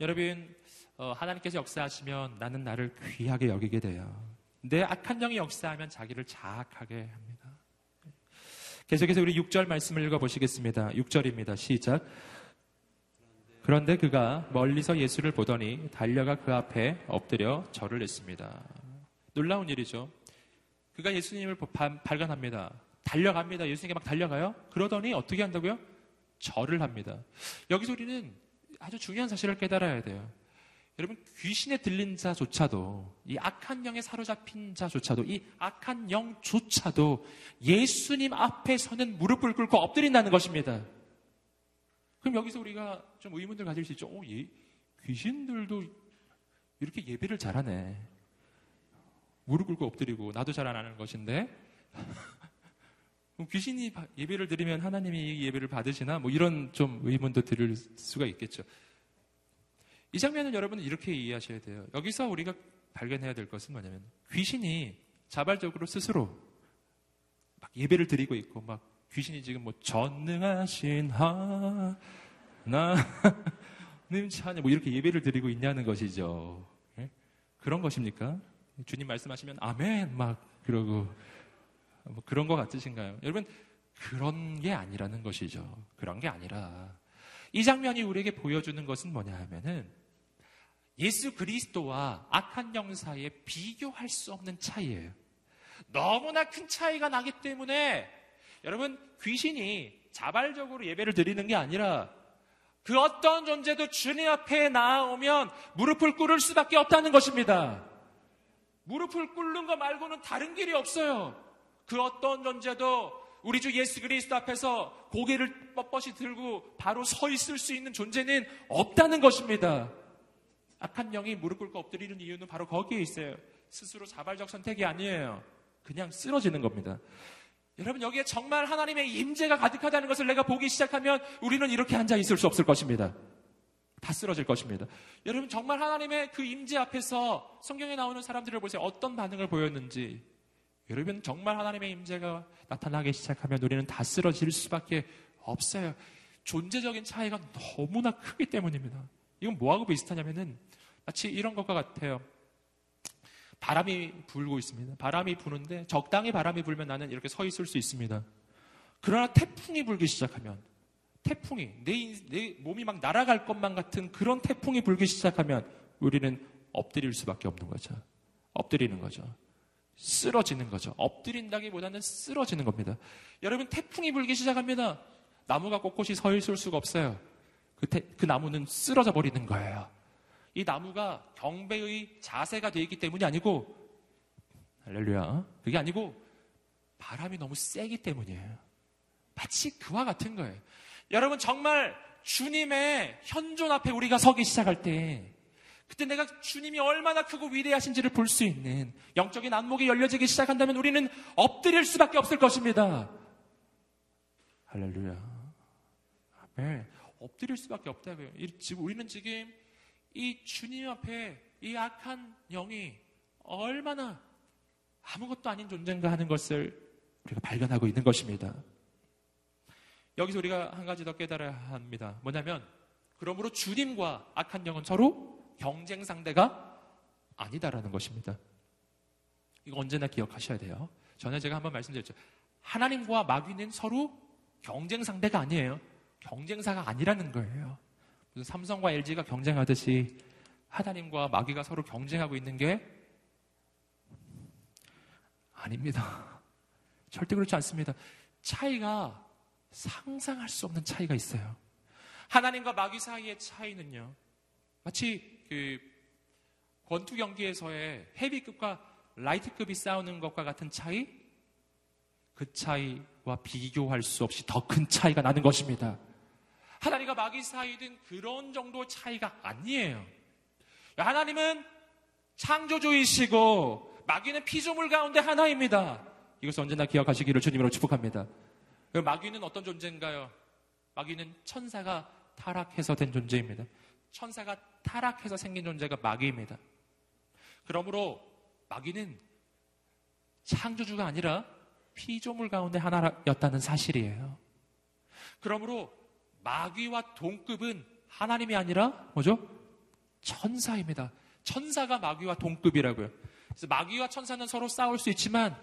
여러분, 어, 하나님께서 역사하시면 나는 나를 귀하게 여기게 돼요. 내 악한 영이 역사하면 자기를 자학하게 합니다. 계속해서 우리 6절 말씀을 읽어보시겠습니다. 6절입니다. 시작. 그런데 그가 멀리서 예수를 보더니 달려가 그 앞에 엎드려 절을 했습니다. 놀라운 일이죠. 그가 예수님을 발견합니다. 달려갑니다. 예수님께 막 달려가요. 그러더니 어떻게 한다고요? 절을 합니다. 여기서 우리는 아주 중요한 사실을 깨달아야 돼요. 여러분 귀신에 들린 자조차도 이 악한 영에 사로잡힌 자조차도 이 악한 영조차도 예수님 앞에서는 무릎을 꿇고 엎드린다는 것입니다. 그럼 여기서 우리가 좀 의문들 가질 수 있죠. 어, 예, 귀신들도 이렇게 예배를 잘하네. 무릎 꿇고 엎드리고 나도 잘 안 하는 것인데 (laughs) 귀신이 예배를 드리면 하나님이 예배를 받으시나 뭐 이런 좀 의문도 들을 수가 있겠죠. 이 장면은 여러분은 이렇게 이해하셔야 돼요. 여기서 우리가 발견해야 될 것은 뭐냐면 귀신이 자발적으로 스스로 막 예배를 드리고 있고 막 귀신이 지금 뭐 전능하신 하나님 찬양 뭐 이렇게 예배를 드리고 있냐는 것이죠. 예? 그런 것입니까? 주님 말씀하시면 아멘 막 그러고 뭐 그런 것 같으신가요? 여러분 그런 게 아니라는 것이죠. 그런 게 아니라 이 장면이 우리에게 보여주는 것은 뭐냐 하면은 예수 그리스도와 악한 영 사이에 비교할 수 없는 차이예요. 너무나 큰 차이가 나기 때문에 여러분 귀신이 자발적으로 예배를 드리는 게 아니라 그 어떤 존재도 주님 앞에 나오면 무릎을 꿇을 수밖에 없다는 것입니다. 무릎을 꿇는 것 말고는 다른 길이 없어요. 그 어떤 존재도 우리 주 예수 그리스도 앞에서 고개를 뻣뻣이 들고 바로 서 있을 수 있는 존재는 없다는 것입니다. 악한 영이 무릎 꿇고 엎드리는 이유는 바로 거기에 있어요. 스스로 자발적 선택이 아니에요. 그냥 쓰러지는 겁니다. 여러분 여기에 정말 하나님의 임재가 가득하다는 것을 내가 보기 시작하면 우리는 이렇게 앉아 있을 수 없을 것입니다. 다 쓰러질 것입니다. 여러분 정말 하나님의 그 임재 앞에서 성경에 나오는 사람들을 보세요. 어떤 반응을 보였는지. 여러분 정말 하나님의 임재가 나타나기 시작하면 우리는 다 쓰러질 수밖에 없어요. 존재적인 차이가 너무나 크기 때문입니다. 이건 뭐하고 비슷하냐면은 마치 이런 것과 같아요. 바람이 불고 있습니다. 바람이 부는데 적당히 바람이 불면 나는 이렇게 서 있을 수 있습니다. 그러나 태풍이 불기 시작하면 태풍이 내, 내 몸이 막 날아갈 것만 같은 그런 태풍이 불기 시작하면 우리는 엎드릴 수밖에 없는 거죠. 엎드리는 거죠. 쓰러지는 거죠. 엎드린다기보다는 쓰러지는 겁니다. 여러분 태풍이 불기 시작합니다. 나무가 꼿꼿이 서 있을 수가 없어요. 그, 태, 그 나무는 쓰러져 버리는 거예요. 이 나무가 경배의 자세가 되어 있기 때문이 아니고 할렐루야. 그게 아니고 바람이 너무 세기 때문이에요. 마치 그와 같은 거예요. 여러분 정말 주님의 현존 앞에 우리가 서기 시작할 때 그때 내가 주님이 얼마나 크고 위대하신지를 볼 수 있는 영적인 안목이 열려지기 시작한다면 우리는 엎드릴 수밖에 없을 것입니다. 할렐루야. 아멘. 엎드릴 수밖에 없다고요. 지금 우리는 지금 이 주님 앞에 이 악한 영이 얼마나 아무것도 아닌 존재인가 하는 것을 우리가 발견하고 있는 것입니다. 여기서 우리가 한 가지 더 깨달아야 합니다. 뭐냐면, 그러므로 주님과 악한 영은 서로 경쟁 상대가 아니다라는 것입니다. 이거 언제나 기억하셔야 돼요. 전에 제가 한번 말씀드렸죠. 하나님과 마귀는 서로 경쟁 상대가 아니에요. 경쟁사가 아니라는 거예요. 무슨 삼성과 LG가 경쟁하듯이 하나님과 마귀가 서로 경쟁하고 있는 게 아닙니다. (laughs) 절대 그렇지 않습니다. 차이가 상상할 수 없는 차이가 있어요. 하나님과 마귀 사이의 차이는요. 마치 그 권투 경기에서의 헤비급과 라이트급이 싸우는 것과 같은 차이? 그 차이와 비교할 수 없이 더 큰 차이가 나는 것입니다. 하나님과 마귀 사이든 그런 정도 차이가 아니에요. 하나님은 창조주이시고 마귀는 피조물 가운데 하나입니다. 이것을 언제나 기억하시기를 주님으로 축복합니다. 그 마귀는 어떤 존재인가요? 마귀는 천사가 타락해서 된 존재입니다. 천사가 타락해서 생긴 존재가 마귀입니다. 그러므로 마귀는 창조주가 아니라 피조물 가운데 하나였다는 사실이에요. 그러므로 마귀와 동급은 하나님이 아니라 뭐죠? 천사입니다. 천사가 마귀와 동급이라고요. 그래서 마귀와 천사는 서로 싸울 수 있지만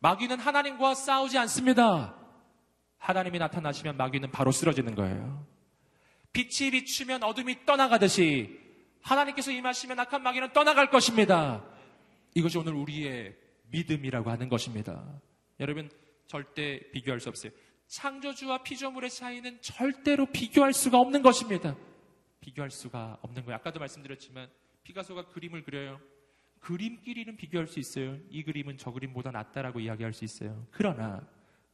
마귀는 하나님과 싸우지 않습니다. 하나님이 나타나시면 마귀는 바로 쓰러지는 거예요. 빛이 비추면 어둠이 떠나가듯이 하나님께서 임하시면 악한 마귀는 떠나갈 것입니다. 이것이 오늘 우리의 믿음이라고 하는 것입니다. 여러분 절대 비교할 수 없어요. 창조주와 피조물의 차이는 절대로 비교할 수가 없는 것입니다. 비교할 수가 없는 거예요. 아까도 말씀드렸지만 피가소가 그림을 그려요. 그림끼리는 비교할 수 있어요. 이 그림은 저 그림보다 낫다라고 이야기할 수 있어요. 그러나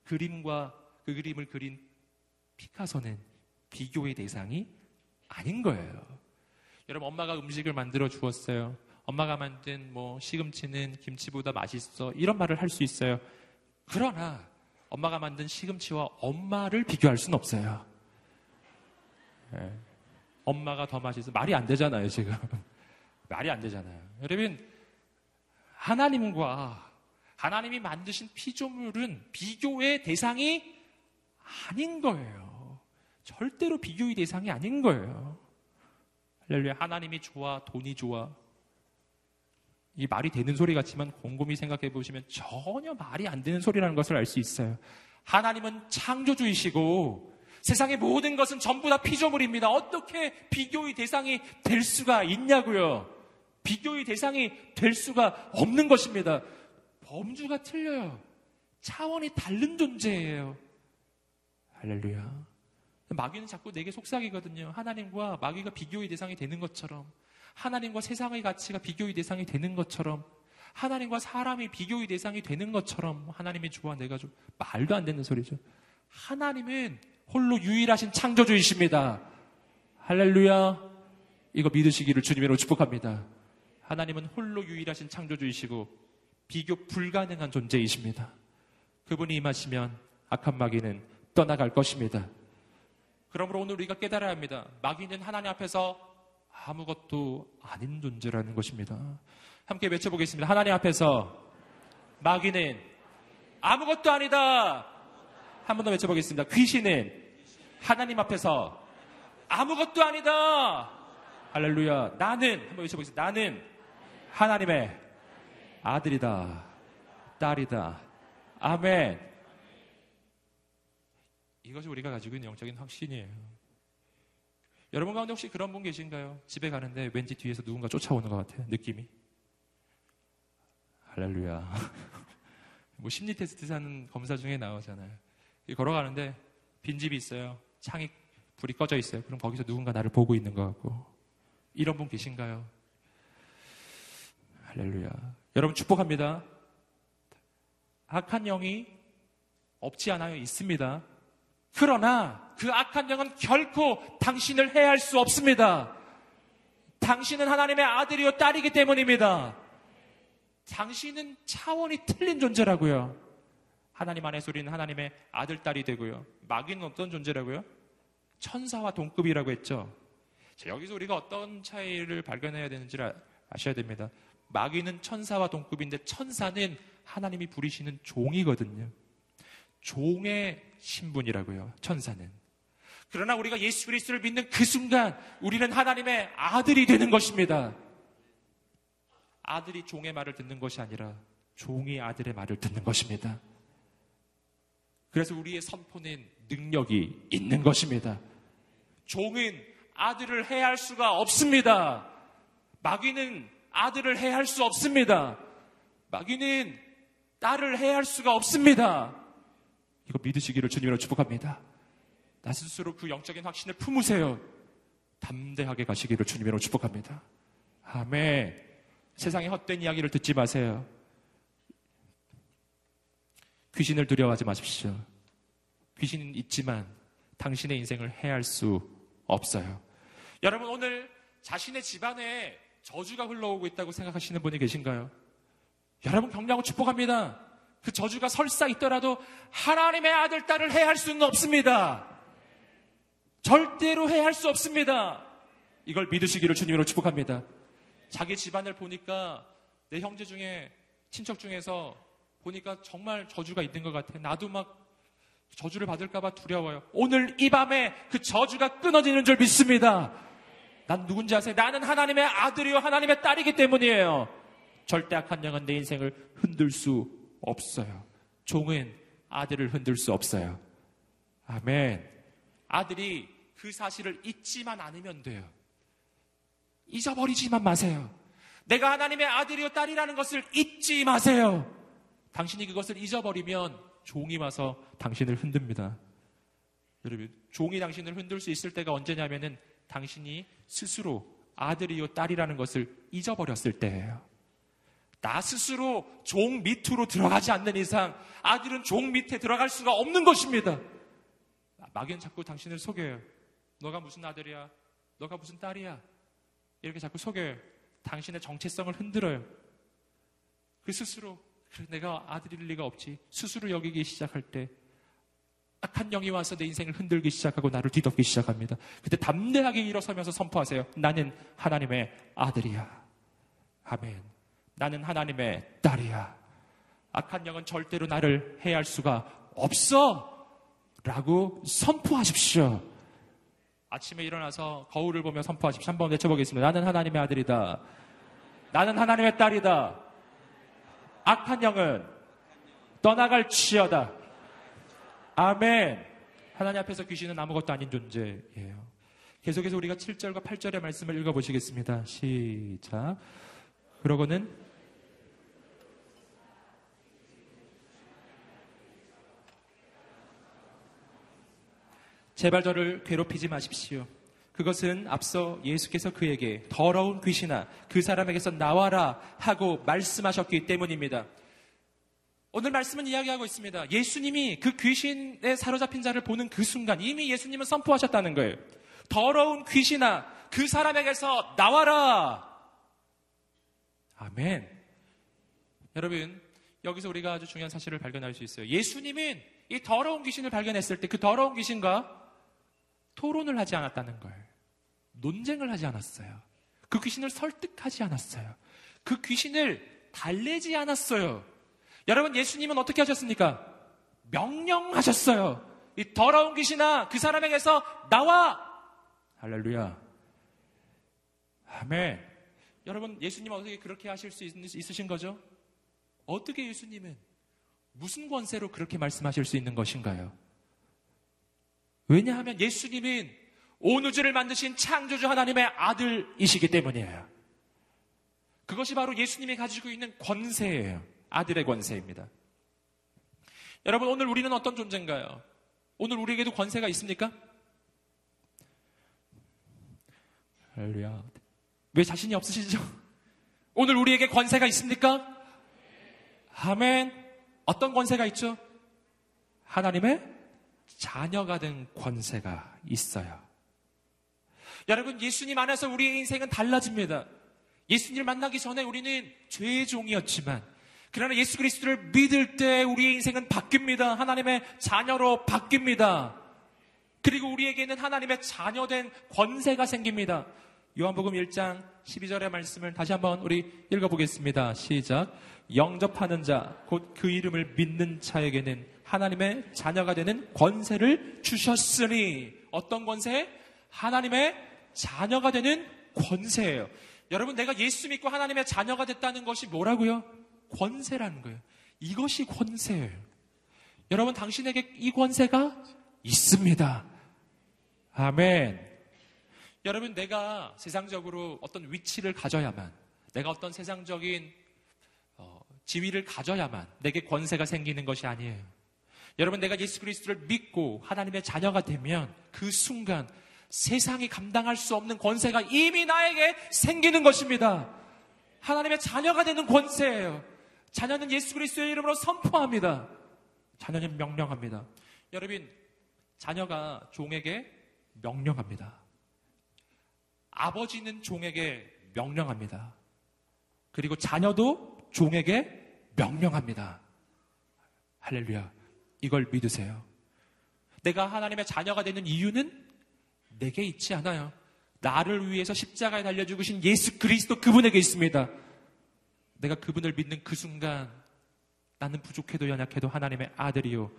그림과 그 그림을 그린 피카소는 비교의 대상이 아닌 거예요. 여러분 엄마가 음식을 만들어 주었어요. 엄마가 만든 뭐 시금치는 김치보다 맛있어 이런 말을 할 수 있어요. 그러나 엄마가 만든 시금치와 엄마를 비교할 수는 없어요. 네. 엄마가 더 맛있어 말이 안 되잖아요 지금 (laughs) 말이 안 되잖아요. 여러분 하나님과 하나님이 만드신 피조물은 비교의 대상이 아닌 거예요. 절대로 비교의 대상이 아닌 거예요. 할렐루야. 하나님이 좋아, 돈이 좋아. 이 말이 되는 소리 같지만 곰곰이 생각해 보시면 전혀 말이 안 되는 소리라는 것을 알 수 있어요. 하나님은 창조주이시고 세상의 모든 것은 전부 다 피조물입니다. 어떻게 비교의 대상이 될 수가 있냐고요. 비교의 대상이 될 수가 없는 것입니다. 범주가 틀려요. 차원이 다른 존재예요. 할렐루야. 마귀는 자꾸 내게 속삭이거든요. 하나님과 마귀가 비교의 대상이 되는 것처럼, 하나님과 세상의 가치가 비교의 대상이 되는 것처럼, 하나님과 사람이 비교의 대상이 되는 것처럼, 하나님이 좋아, 내가 좀, 말도 안 되는 소리죠. 하나님은 홀로 유일하신 창조주이십니다. 할렐루야. 이거 믿으시기를 주님으로 축복합니다. 하나님은 홀로 유일하신 창조주이시고, 비교 불가능한 존재이십니다. 그분이 임하시면 악한 마귀는 떠나갈 것입니다. 그러므로 오늘 우리가 깨달아야 합니다. 마귀는 하나님 앞에서 아무것도 아닌 존재라는 것입니다. 함께 외쳐보겠습니다. 하나님 앞에서 마귀는 아무것도 아니다. 한 번 더 외쳐보겠습니다. 귀신은 하나님 앞에서 아무것도 아니다. 할렐루야. 나는 한번 외쳐보겠습니다. 나는 하나님의 아들이다. 딸이다. 아멘. 이것이 우리가 가지고 있는 영적인 확신이에요. 여러분 가운데 혹시 그런 분 계신가요? 집에 가는데 왠지 뒤에서 누군가 쫓아오는 것 같아요. 느낌이. 할렐루야. (laughs) 뭐 심리 테스트 사는 검사 중에 나오잖아요. 걸어가는데 빈집이 있어요. 창이 불이 꺼져 있어요. 그럼 거기서 누군가 나를 보고 있는 것 같고. 이런 분 계신가요? 할렐루야. 여러분 축복합니다. 악한 영이 없지 않아요. 있습니다. 그러나 그 악한 영은 결코 당신을 해할 수 없습니다. 당신은 하나님의 아들이요 딸이기 때문입니다. 당신은 차원이 틀린 존재라고요. 하나님 안에서 우리는 하나님의 아들, 딸이 되고요. 마귀는 어떤 존재라고요? 천사와 동급이라고 했죠. 자, 여기서 우리가 어떤 차이를 발견해야 되는지를 아셔야 됩니다. 마귀는 천사와 동급인데 천사는 하나님이 부리시는 종이거든요. 종의 신분이라고요. 천사는. 그러나 우리가 예수 그리스도를 믿는 그 순간 우리는 하나님의 아들이 되는 것입니다. 아들이 종의 말을 듣는 것이 아니라 종이 아들의 말을 듣는 것입니다. 그래서 우리의 선포는 능력이 있는 것입니다. 종은 아들을 해할 수가 없습니다. 마귀는 아들을 해할 수 없습니다. 마귀는 딸을 해할 수가 없습니다. 이거 믿으시기를 주님으로 축복합니다. 나 스스로 그 영적인 확신을 품으세요. 담대하게 가시기를 주님으로 축복합니다. 아멘. 세상의 헛된 이야기를 듣지 마세요. 귀신을 두려워하지 마십시오. 귀신은 있지만 당신의 인생을 해할 수 없어요. 여러분 오늘 자신의 집안에 저주가 흘러오고 있다고 생각하시는 분이 계신가요? 여러분 격려하고 축복합니다. 그 저주가 설사 있더라도 하나님의 아들, 딸을 해할 수는 없습니다. 절대로 해할 수 없습니다. 이걸 믿으시기를 주님으로 축복합니다. 자기 집안을 보니까 내 형제 중에 친척 중에서 보니까 정말 저주가 있는 것 같아. 나도 막 저주를 받을까봐 두려워요. 오늘 이 밤에 그 저주가 끊어지는 줄 믿습니다. 난 누군지 아세요? 나는 하나님의 아들이요 하나님의 딸이기 때문이에요. 절대 악한 영은 내 인생을 흔들 수 없어요. 종은 아들을 흔들 수 없어요. 아멘. 아들이 그 사실을 잊지만 않으면 돼요. 잊어버리지만 마세요. 내가 하나님의 아들이요 딸이라는 것을 잊지 마세요. 당신이 그것을 잊어버리면 종이 와서 당신을 흔듭니다. 여러분, 종이 당신을 흔들 수 있을 때가 언제냐면은 당신이 스스로 아들이요 딸이라는 것을 잊어버렸을 때예요. 나 스스로 종 밑으로 들어가지 않는 이상 아들은 종 밑에 들어갈 수가 없는 것입니다. 마귀는 자꾸 당신을 속여요. 너가 무슨 아들이야? 너가 무슨 딸이야? 이렇게 자꾸 속여요. 당신의 정체성을 흔들어요. 그 스스로 그래, 내가 아들일 리가 없지. 스스로 여기기 시작할 때 악한 영이 와서 내 인생을 흔들기 시작하고 나를 뒤덮기 시작합니다. 그때 담대하게 일어서면서 선포하세요. 나는 하나님의 아들이야. 아멘. 나는 하나님의 딸이야. 악한 영은 절대로 나를 해할 수가 없어. 라고 선포하십시오. 아침에 일어나서 거울을 보며 선포하십시오. 한번 외쳐보겠습니다. 나는 하나님의 아들이다. 나는 하나님의 딸이다. 악한 영은 떠나갈 치여다. 아멘. 하나님 앞에서 귀신은 아무것도 아닌 존재예요. 계속해서 우리가 7절과 8절의 말씀을 읽어보시겠습니다. 시작. 그러고는 제발 저를 괴롭히지 마십시오. 그것은 앞서 예수께서 그에게 더러운 귀신아 그 사람에게서 나와라 하고 말씀하셨기 때문입니다. 오늘 말씀은 이야기하고 있습니다. 예수님이 그 귀신에 사로잡힌 자를 보는 그 순간 이미 예수님은 선포하셨다는 거예요. 더러운 귀신아 그 사람에게서 나와라. 아멘. 여러분 여기서 우리가 아주 중요한 사실을 발견할 수 있어요. 예수님은 이 더러운 귀신을 발견했을 때 그 더러운 귀신과 토론을 하지 않았다는 걸. 논쟁을 하지 않았어요. 그 귀신을 설득하지 않았어요. 그 귀신을 달래지 않았어요. 여러분, 예수님은 어떻게 하셨습니까? 명령하셨어요. 이 더러운 귀신아, 그 사람에게서 나와! 할렐루야. 아멘. 여러분, 예수님은 어떻게 그렇게 하실 수 있, 있으신 거죠? 어떻게 예수님은 무슨 권세로 그렇게 말씀하실 수 있는 것인가요? 왜냐하면 예수님은 온 우주를 만드신 창조주 하나님의 아들이시기 때문이에요. 그것이 바로 예수님이 가지고 있는 권세예요. 아들의 권세입니다. 여러분, 오늘 우리는 어떤 존재인가요? 오늘 우리에게도 권세가 있습니까? 할렐루야. 왜 자신이 없으시죠? 오늘 우리에게 권세가 있습니까? 아멘. 어떤 권세가 있죠? 하나님의 자녀가 된 권세가 있어요. 여러분, 예수님 안에서 우리의 인생은 달라집니다. 예수님을 만나기 전에 우리는 죄의 종이었지만, 그러나 예수 그리스도를 믿을 때 우리의 인생은 바뀝니다. 하나님의 자녀로 바뀝니다. 그리고 우리에게는 하나님의 자녀된 권세가 생깁니다. 요한복음 1장 12절의 말씀을 다시 한번 우리 읽어보겠습니다. 시작. 영접하는 자, 곧 그 이름을 믿는 자에게는 하나님의 자녀가 되는 권세를 주셨으니 어떤 권세? 하나님의 자녀가 되는 권세예요. 여러분 내가 예수 믿고 하나님의 자녀가 됐다는 것이 뭐라고요? 권세라는 거예요. 이것이 권세예요. 여러분 당신에게 이 권세가 있습니다. 아멘. 여러분 내가 세상적으로 어떤 위치를 가져야만 내가 어떤 세상적인 어, 지위를 가져야만 내게 권세가 생기는 것이 아니에요. 여러분 내가 예수 그리스도를 믿고 하나님의 자녀가 되면 그 순간 세상이 감당할 수 없는 권세가 이미 나에게 생기는 것입니다. 하나님의 자녀가 되는 권세예요. 자녀는 예수 그리스도의 이름으로 선포합니다. 자녀는 명령합니다. 여러분 자녀가 종에게 명령합니다. 아버지는 종에게 명령합니다. 그리고 자녀도 종에게 명령합니다. 할렐루야. 이걸 믿으세요. 내가 하나님의 자녀가 되는 이유는 내게 있지 않아요. 나를 위해서 십자가에 달려 죽으신 예수 그리스도 그분에게 있습니다. 내가 그분을 믿는 그 순간 나는 부족해도 연약해도 하나님의 아들이요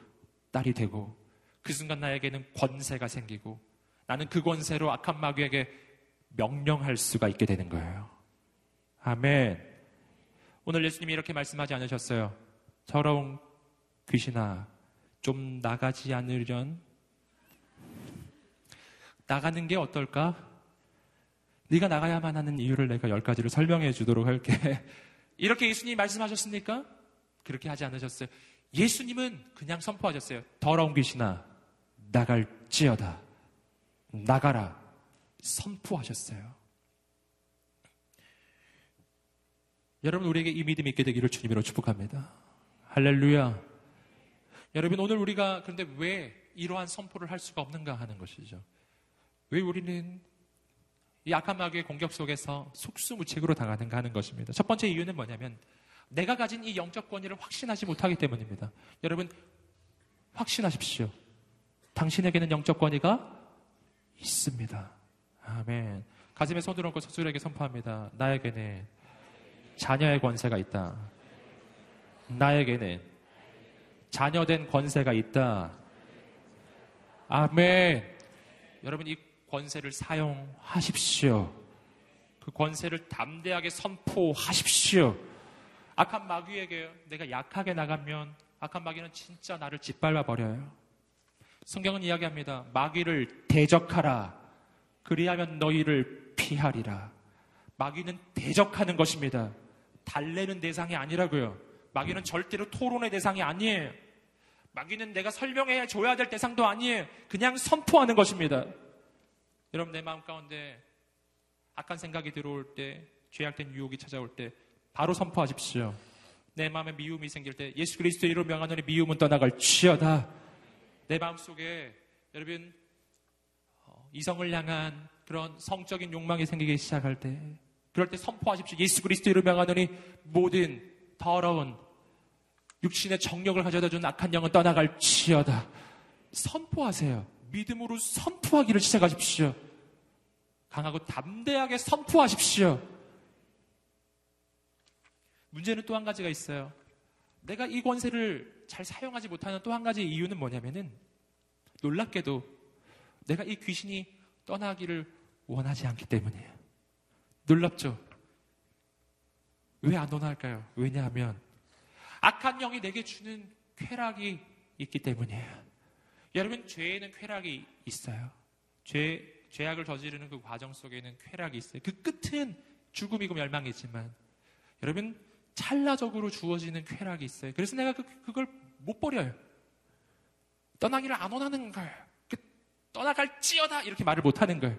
딸이 되고 그 순간 나에게는 권세가 생기고 나는 그 권세로 악한 마귀에게 명령할 수가 있게 되는 거예요. 아멘. 오늘 예수님이 이렇게 말씀하지 않으셨어요. 더러운 귀신아, 좀 나가지 않으련? 나가는 게 어떨까? 네가 나가야만 하는 이유를 내가 열 가지를 설명해 주도록 할게. (laughs) 이렇게 예수님이 말씀하셨습니까? 그렇게 하지 않으셨어요. 예수님은 그냥 선포하셨어요. 더러운 귀신아, 나갈지어다. 나가라. 선포하셨어요. 여러분, 우리에게 이 믿음이 있게 되기를 주님으로 축복합니다. 할렐루야. 여러분, 오늘 우리가 그런데 왜 이러한 선포를 할 수가 없는가 하는 것이죠. 왜 우리는 이 악한 마귀의 공격 속에서 속수무책으로 당하는가 하는 것입니다. 첫 번째 이유는 뭐냐면 내가 가진 이 영적 권위를 확신하지 못하기 때문입니다. 여러분 확신하십시오. 당신에게는 영적 권위가 있습니다. 아멘. 가슴에 손을 얹고 서술에게 선포합니다. 나에게는 자녀의 권세가 있다. 나에게는 자녀된 권세가 있다. 아멘. 여러분 이 권세를 사용하십시오. 그 권세를 담대하게 선포하십시오. 악한 마귀에게 내가 약하게 나가면 악한 마귀는 진짜 나를 짓밟아 버려요. 성경은 이야기합니다. 마귀를 대적하라. 그리하면 너희를 피하리라. 마귀는 대적하는 것입니다. 달래는 대상이 아니라고요. 마귀는 절대로 토론의 대상이 아니에요. 마귀는 내가 설명해 줘야 될 대상도 아니에요. 그냥 선포하는 것입니다. 여러분 내 마음 가운데 악한 생각이 들어올 때, 죄악된 유혹이 찾아올 때 바로 선포하십시오. 내 마음에 미움이 생길 때 예수 그리스도의 이름 명하노니 미움은 떠나갈 지어다. 내 마음 속에 여러분 어, 이성을 향한 그런 성적인 욕망이 생기기 시작할 때 그럴 때 선포하십시오. 예수 그리스도의 이름 명하노니 모든 더러운 육신의 정력을 가져다 준 악한 영은 떠나갈 지어다. 선포하세요. 믿음으로 선포하기를 시작하십시오. 강하고 담대하게 선포하십시오. 문제는 또 한 가지가 있어요. 내가 이 권세를 잘 사용하지 못하는 또 한 가지 이유는 뭐냐면은 놀랍게도 내가 이 귀신이 떠나기를 원하지 않기 때문이에요. 놀랍죠? 왜 안 원할까요? 왜냐하면 악한 영이 내게 주는 쾌락이 있기 때문이에요. 여러분, 죄에는 쾌락이 있어요. 죄, 죄악을 저지르는 그 과정 속에는 쾌락이 있어요. 그 끝은 죽음이고 멸망이지만, 여러분, 찰나적으로 주어지는 쾌락이 있어요. 그래서 내가 그, 그걸 못 버려요. 떠나기를 안 원하는 거예요. 그 떠나갈지어다! 이렇게 말을 못 하는 거예요.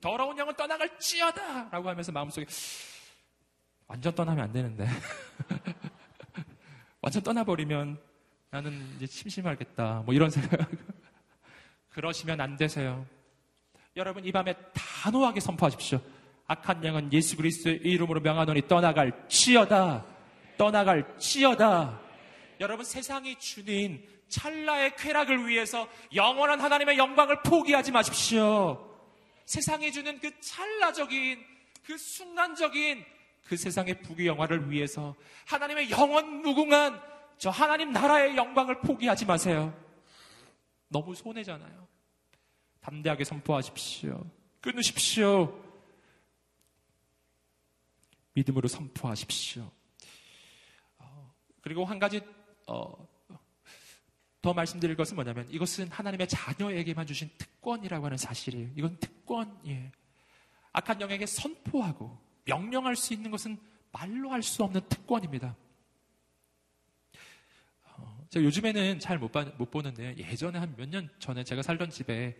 더러운 영은 떠나갈지어다! 라고 하면서 마음속에, 완전 떠나면 안 되는데. (laughs) 완전 떠나버리면 나는 이제 심심하겠다. 뭐 이런 (laughs) 생각. 그러시면 안 되세요. 여러분 이 밤에 단호하게 선포하십시오. 악한 영은 예수 그리스도의 이름으로 명하노니 떠나갈 지어다. 떠나갈 지어다. 여러분 세상이 주는 찰나의 쾌락을 위해서 영원한 하나님의 영광을 포기하지 마십시오. 세상이 주는 그 찰나적인 그 순간적인 그 세상의 부귀 영화를 위해서 하나님의 영원 무궁한 저 하나님 나라의 영광을 포기하지 마세요. 너무 손해잖아요. 담대하게 선포하십시오. 끊으십시오. 믿음으로 선포하십시오. 어, 그리고 한 가지 어, 더 말씀드릴 것은 뭐냐면 이것은 하나님의 자녀에게만 주신 특권이라고 하는 사실이에요. 이건 특권이에요. 악한 영에게 선포하고 명령할 수 있는 것은 말로 할 수 없는 특권입니다. 제가 요즘에는 잘 못 못 보는데 예전에 한 몇 년 전에 제가 살던 집에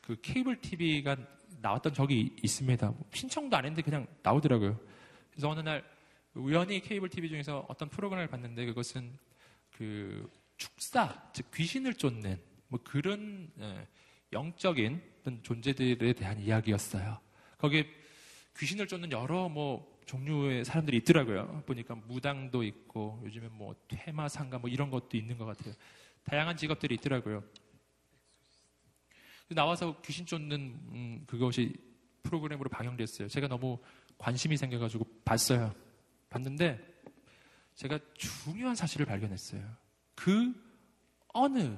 그 케이블 TV가 나왔던 적이 있습니다. 신청도 안 했는데 그냥 나오더라고요. 그래서 어느 날 우연히 케이블 TV 중에서 어떤 프로그램을 봤는데 그것은 그 축사, 즉 귀신을 쫓는 뭐 그런 예, 영적인 존재들에 대한 이야기였어요. 거기에 귀신을 쫓는 여러 뭐 종류의 사람들이 있더라고요. 보니까 무당도 있고 요즘에 뭐 퇴마상가 뭐 이런 것도 있는 것 같아요. 다양한 직업들이 있더라고요. 나와서 귀신 쫓는 음, 그것이 프로그램으로 방영됐어요. 제가 너무 관심이 생겨가지고 봤어요. 봤는데 제가 중요한 사실을 발견했어요. 그 어느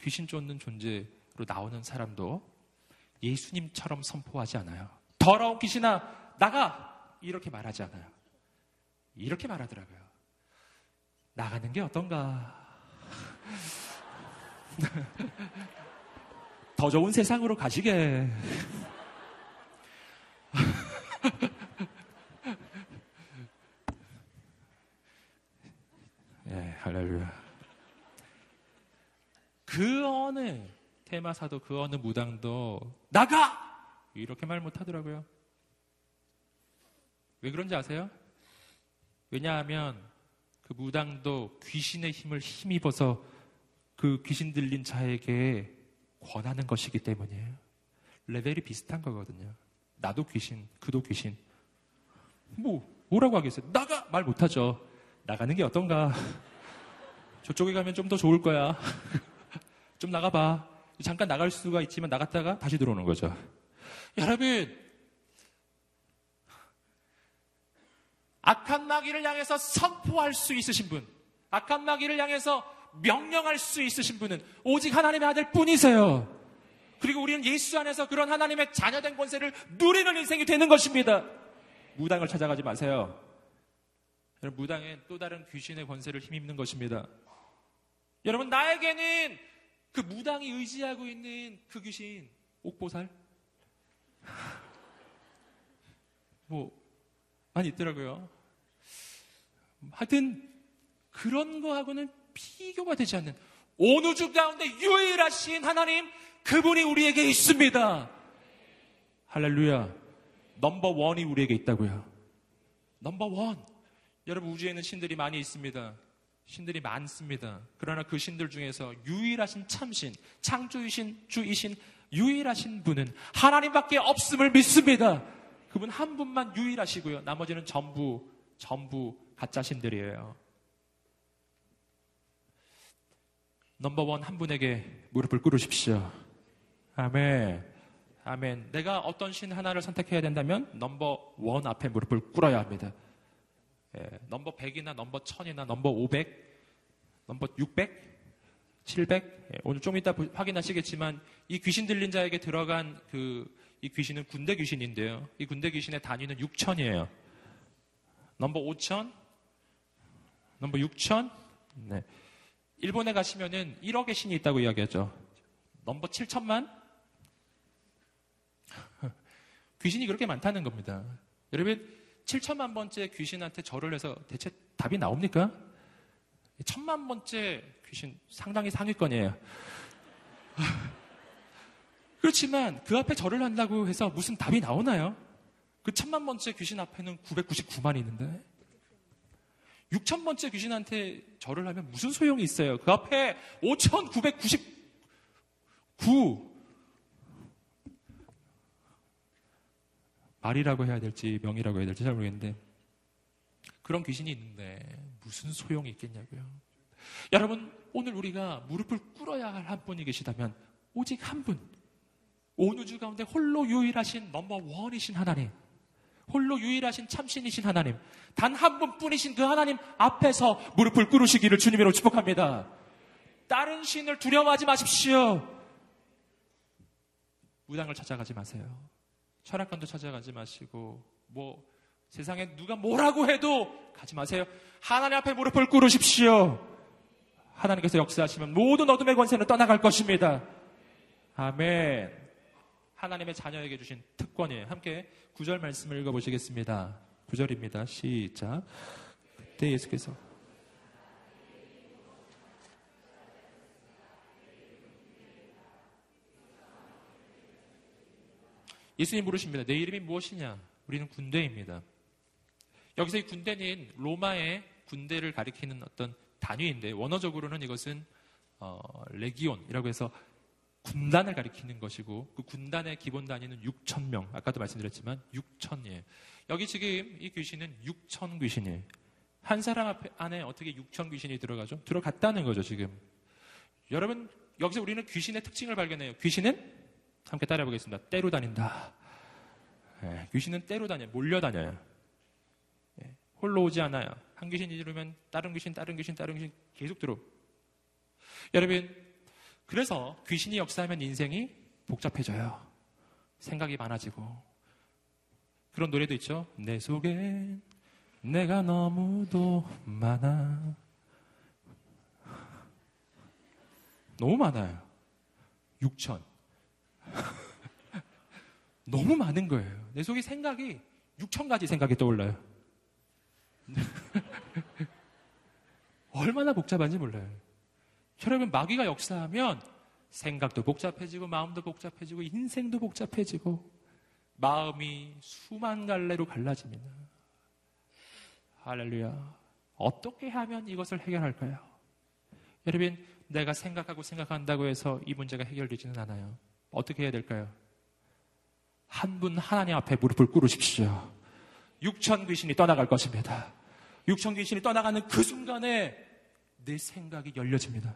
귀신 쫓는 존재로 나오는 사람도 예수님처럼 선포하지 않아요. 더러운 귀신아, 나가! 이렇게 말하지 않아요. 이렇게 말하더라고요. 나가는 게 어떤가? (laughs) 더 좋은 세상으로 가시게. (laughs) 예, 할렐루야. 그 어느 테마사도 그 어느 무당도 나가! 이렇게 말 못하더라고요. 왜 그런지 아세요? 왜냐하면 그 무당도 귀신의 힘을 힘입어서 그 귀신 들린 자에게 권하는 것이기 때문이에요. 레벨이 비슷한 거거든요. 나도 귀신, 그도 귀신. 뭐, 뭐라고 하겠어요? 나가! 말 못하죠. 나가는 게 어떤가? (laughs) 저쪽에 가면 좀 더 좋을 거야. (laughs) 좀 나가봐. 잠깐 나갈 수가 있지만 나갔다가 다시 들어오는 거죠. 여러분, 악한 마귀를 향해서 선포할 수 있으신 분, 악한 마귀를 향해서 명령할 수 있으신 분은 오직 하나님의 아들 뿐이세요. 그리고 우리는 예수 안에서 그런 하나님의 자녀된 권세를 누리는 인생이 되는 것입니다. 무당을 찾아가지 마세요. 여러분, 무당엔 또 다른 귀신의 권세를 힘입는 것입니다. 여러분, 나에게는 그 무당이 의지하고 있는 그 귀신, 옥보살? 뭐, 많이 있더라고요. 하여튼, 그런 거하고는 비교가 되지 않는 온 우주 가운데 유일하신 하나님, 그분이 우리에게 있습니다. 할렐루야. 넘버 원이 우리에게 있다고요. 넘버 원. 여러분, 우주에는 신들이 많이 있습니다. 신들이 많습니다. 그러나 그 신들 중에서 유일하신 참신, 창조이신 주이신 유일하신 분은 하나님밖에 없음을 믿습니다. 그분 한 분만 유일하시고요. 나머지는 전부, 전부 가짜 신들이에요. 넘버원 한 분에게 무릎을 꿇으십시오. 아멘. 아멘. 내가 어떤 신 하나를 선택해야 된다면 넘버원 앞에 무릎을 꿇어야 합니다. 예, 넘버 100이나 넘버 1000이나 넘버 500, 넘버 600, 700. 예, 오늘 좀 이따 확인하시겠지만 이 귀신 들린 자에게 들어간 그 이 귀신은 군대 귀신인데요. 이 군대 귀신의 단위는 6천이에요. 넘버 5천, 넘버 6천. 네. 일본에 가시면은 1억의 신이 있다고 이야기하죠. 넘버 7천만? (laughs) 귀신이 그렇게 많다는 겁니다. 여러분, 7천만 번째 귀신한테 절을 해서 대체 답이 나옵니까? 천만 번째 귀신 상당히 상위권이에요. 그렇지만 그 앞에 절을 한다고 해서 무슨 답이 나오나요? 그 천만 번째 귀신 앞에는 999만이 있는데 6천 번째 귀신한테 절을 하면 무슨 소용이 있어요? 그 앞에 5,999 말이라고 해야 될지 명이라고 해야 될지 잘 모르겠는데 그런 귀신이 있는데 무슨 소용이 있겠냐고요. 여러분 오늘 우리가 무릎을 꿇어야 할 한 분이 계시다면 오직 한 분. 온 우주 가운데 홀로 유일하신 넘버 원이신 하나님. 홀로 유일하신 참신이신 하나님. 단 한 분뿐이신 그 하나님 앞에서 무릎을 꿇으시기를 주님으로 축복합니다. 다른 신을 두려워하지 마십시오. 무당을 찾아가지 마세요. 철학관도 찾아가지 마시고 뭐 세상에 누가 뭐라고 해도 가지 마세요. 하나님 앞에 무릎을 꿇으십시오. 하나님께서 역사하시면 모든 어둠의 권세는 떠나갈 것입니다. 아멘. 하나님의 자녀에게 주신 특권이에요. 함께 구절 말씀을 읽어보시겠습니다. 구절입니다. 시작. 그때 예수께서 예수님 물으십니다. 내 이름이 무엇이냐? 우리는 군대입니다. 여기서 이 군대는 로마의 군대를 가리키는 어떤 단위인데 원어적으로는 이것은 어, 레기온이라고 해서 군단을 가리키는 것이고 그 군단의 기본 단위는 6천 명. 아까도 말씀드렸지만 6천이에요. 여기 지금 이 귀신은 6천 귀신이에요. 한 사람 앞에, 안에 어떻게 6천 귀신이 들어가죠? 들어갔다는 거죠, 지금. 여러분, 여기서 우리는 귀신의 특징을 발견해요. 귀신은 함께 따라해 보겠습니다. 때로 다닌다. 네, 귀신은 때로 다녀요. 몰려다녀요. 네, 홀로 오지 않아요. 한 귀신이 들으면 다른 귀신, 다른 귀신, 다른 귀신 계속 들어. 여러분, 그래서 귀신이 역사하면 인생이 복잡해져요. 생각이 많아지고. 그런 노래도 있죠. 내 속엔 내가 너무도 많아. 너무 많아요. 6천. (laughs) 너무 많은 거예요. 내 속에 생각이 6천 가지 생각이 떠올라요. (laughs) 얼마나 복잡한지 몰라요. 여러분, 마귀가 역사하면 생각도 복잡해지고, 마음도 복잡해지고, 인생도 복잡해지고, 마음이 수만 갈래로 갈라집니다. 할렐루야. 어떻게 하면 이것을 해결할까요? 여러분, 내가 생각하고 생각한다고 해서 이 문제가 해결되지는 않아요. 어떻게 해야 될까요? 한 분 하나님 앞에 무릎을 꿇으십시오. 육천 귀신이 떠나갈 것입니다. 육천 귀신이 떠나가는 그 순간에 내 생각이 열려집니다.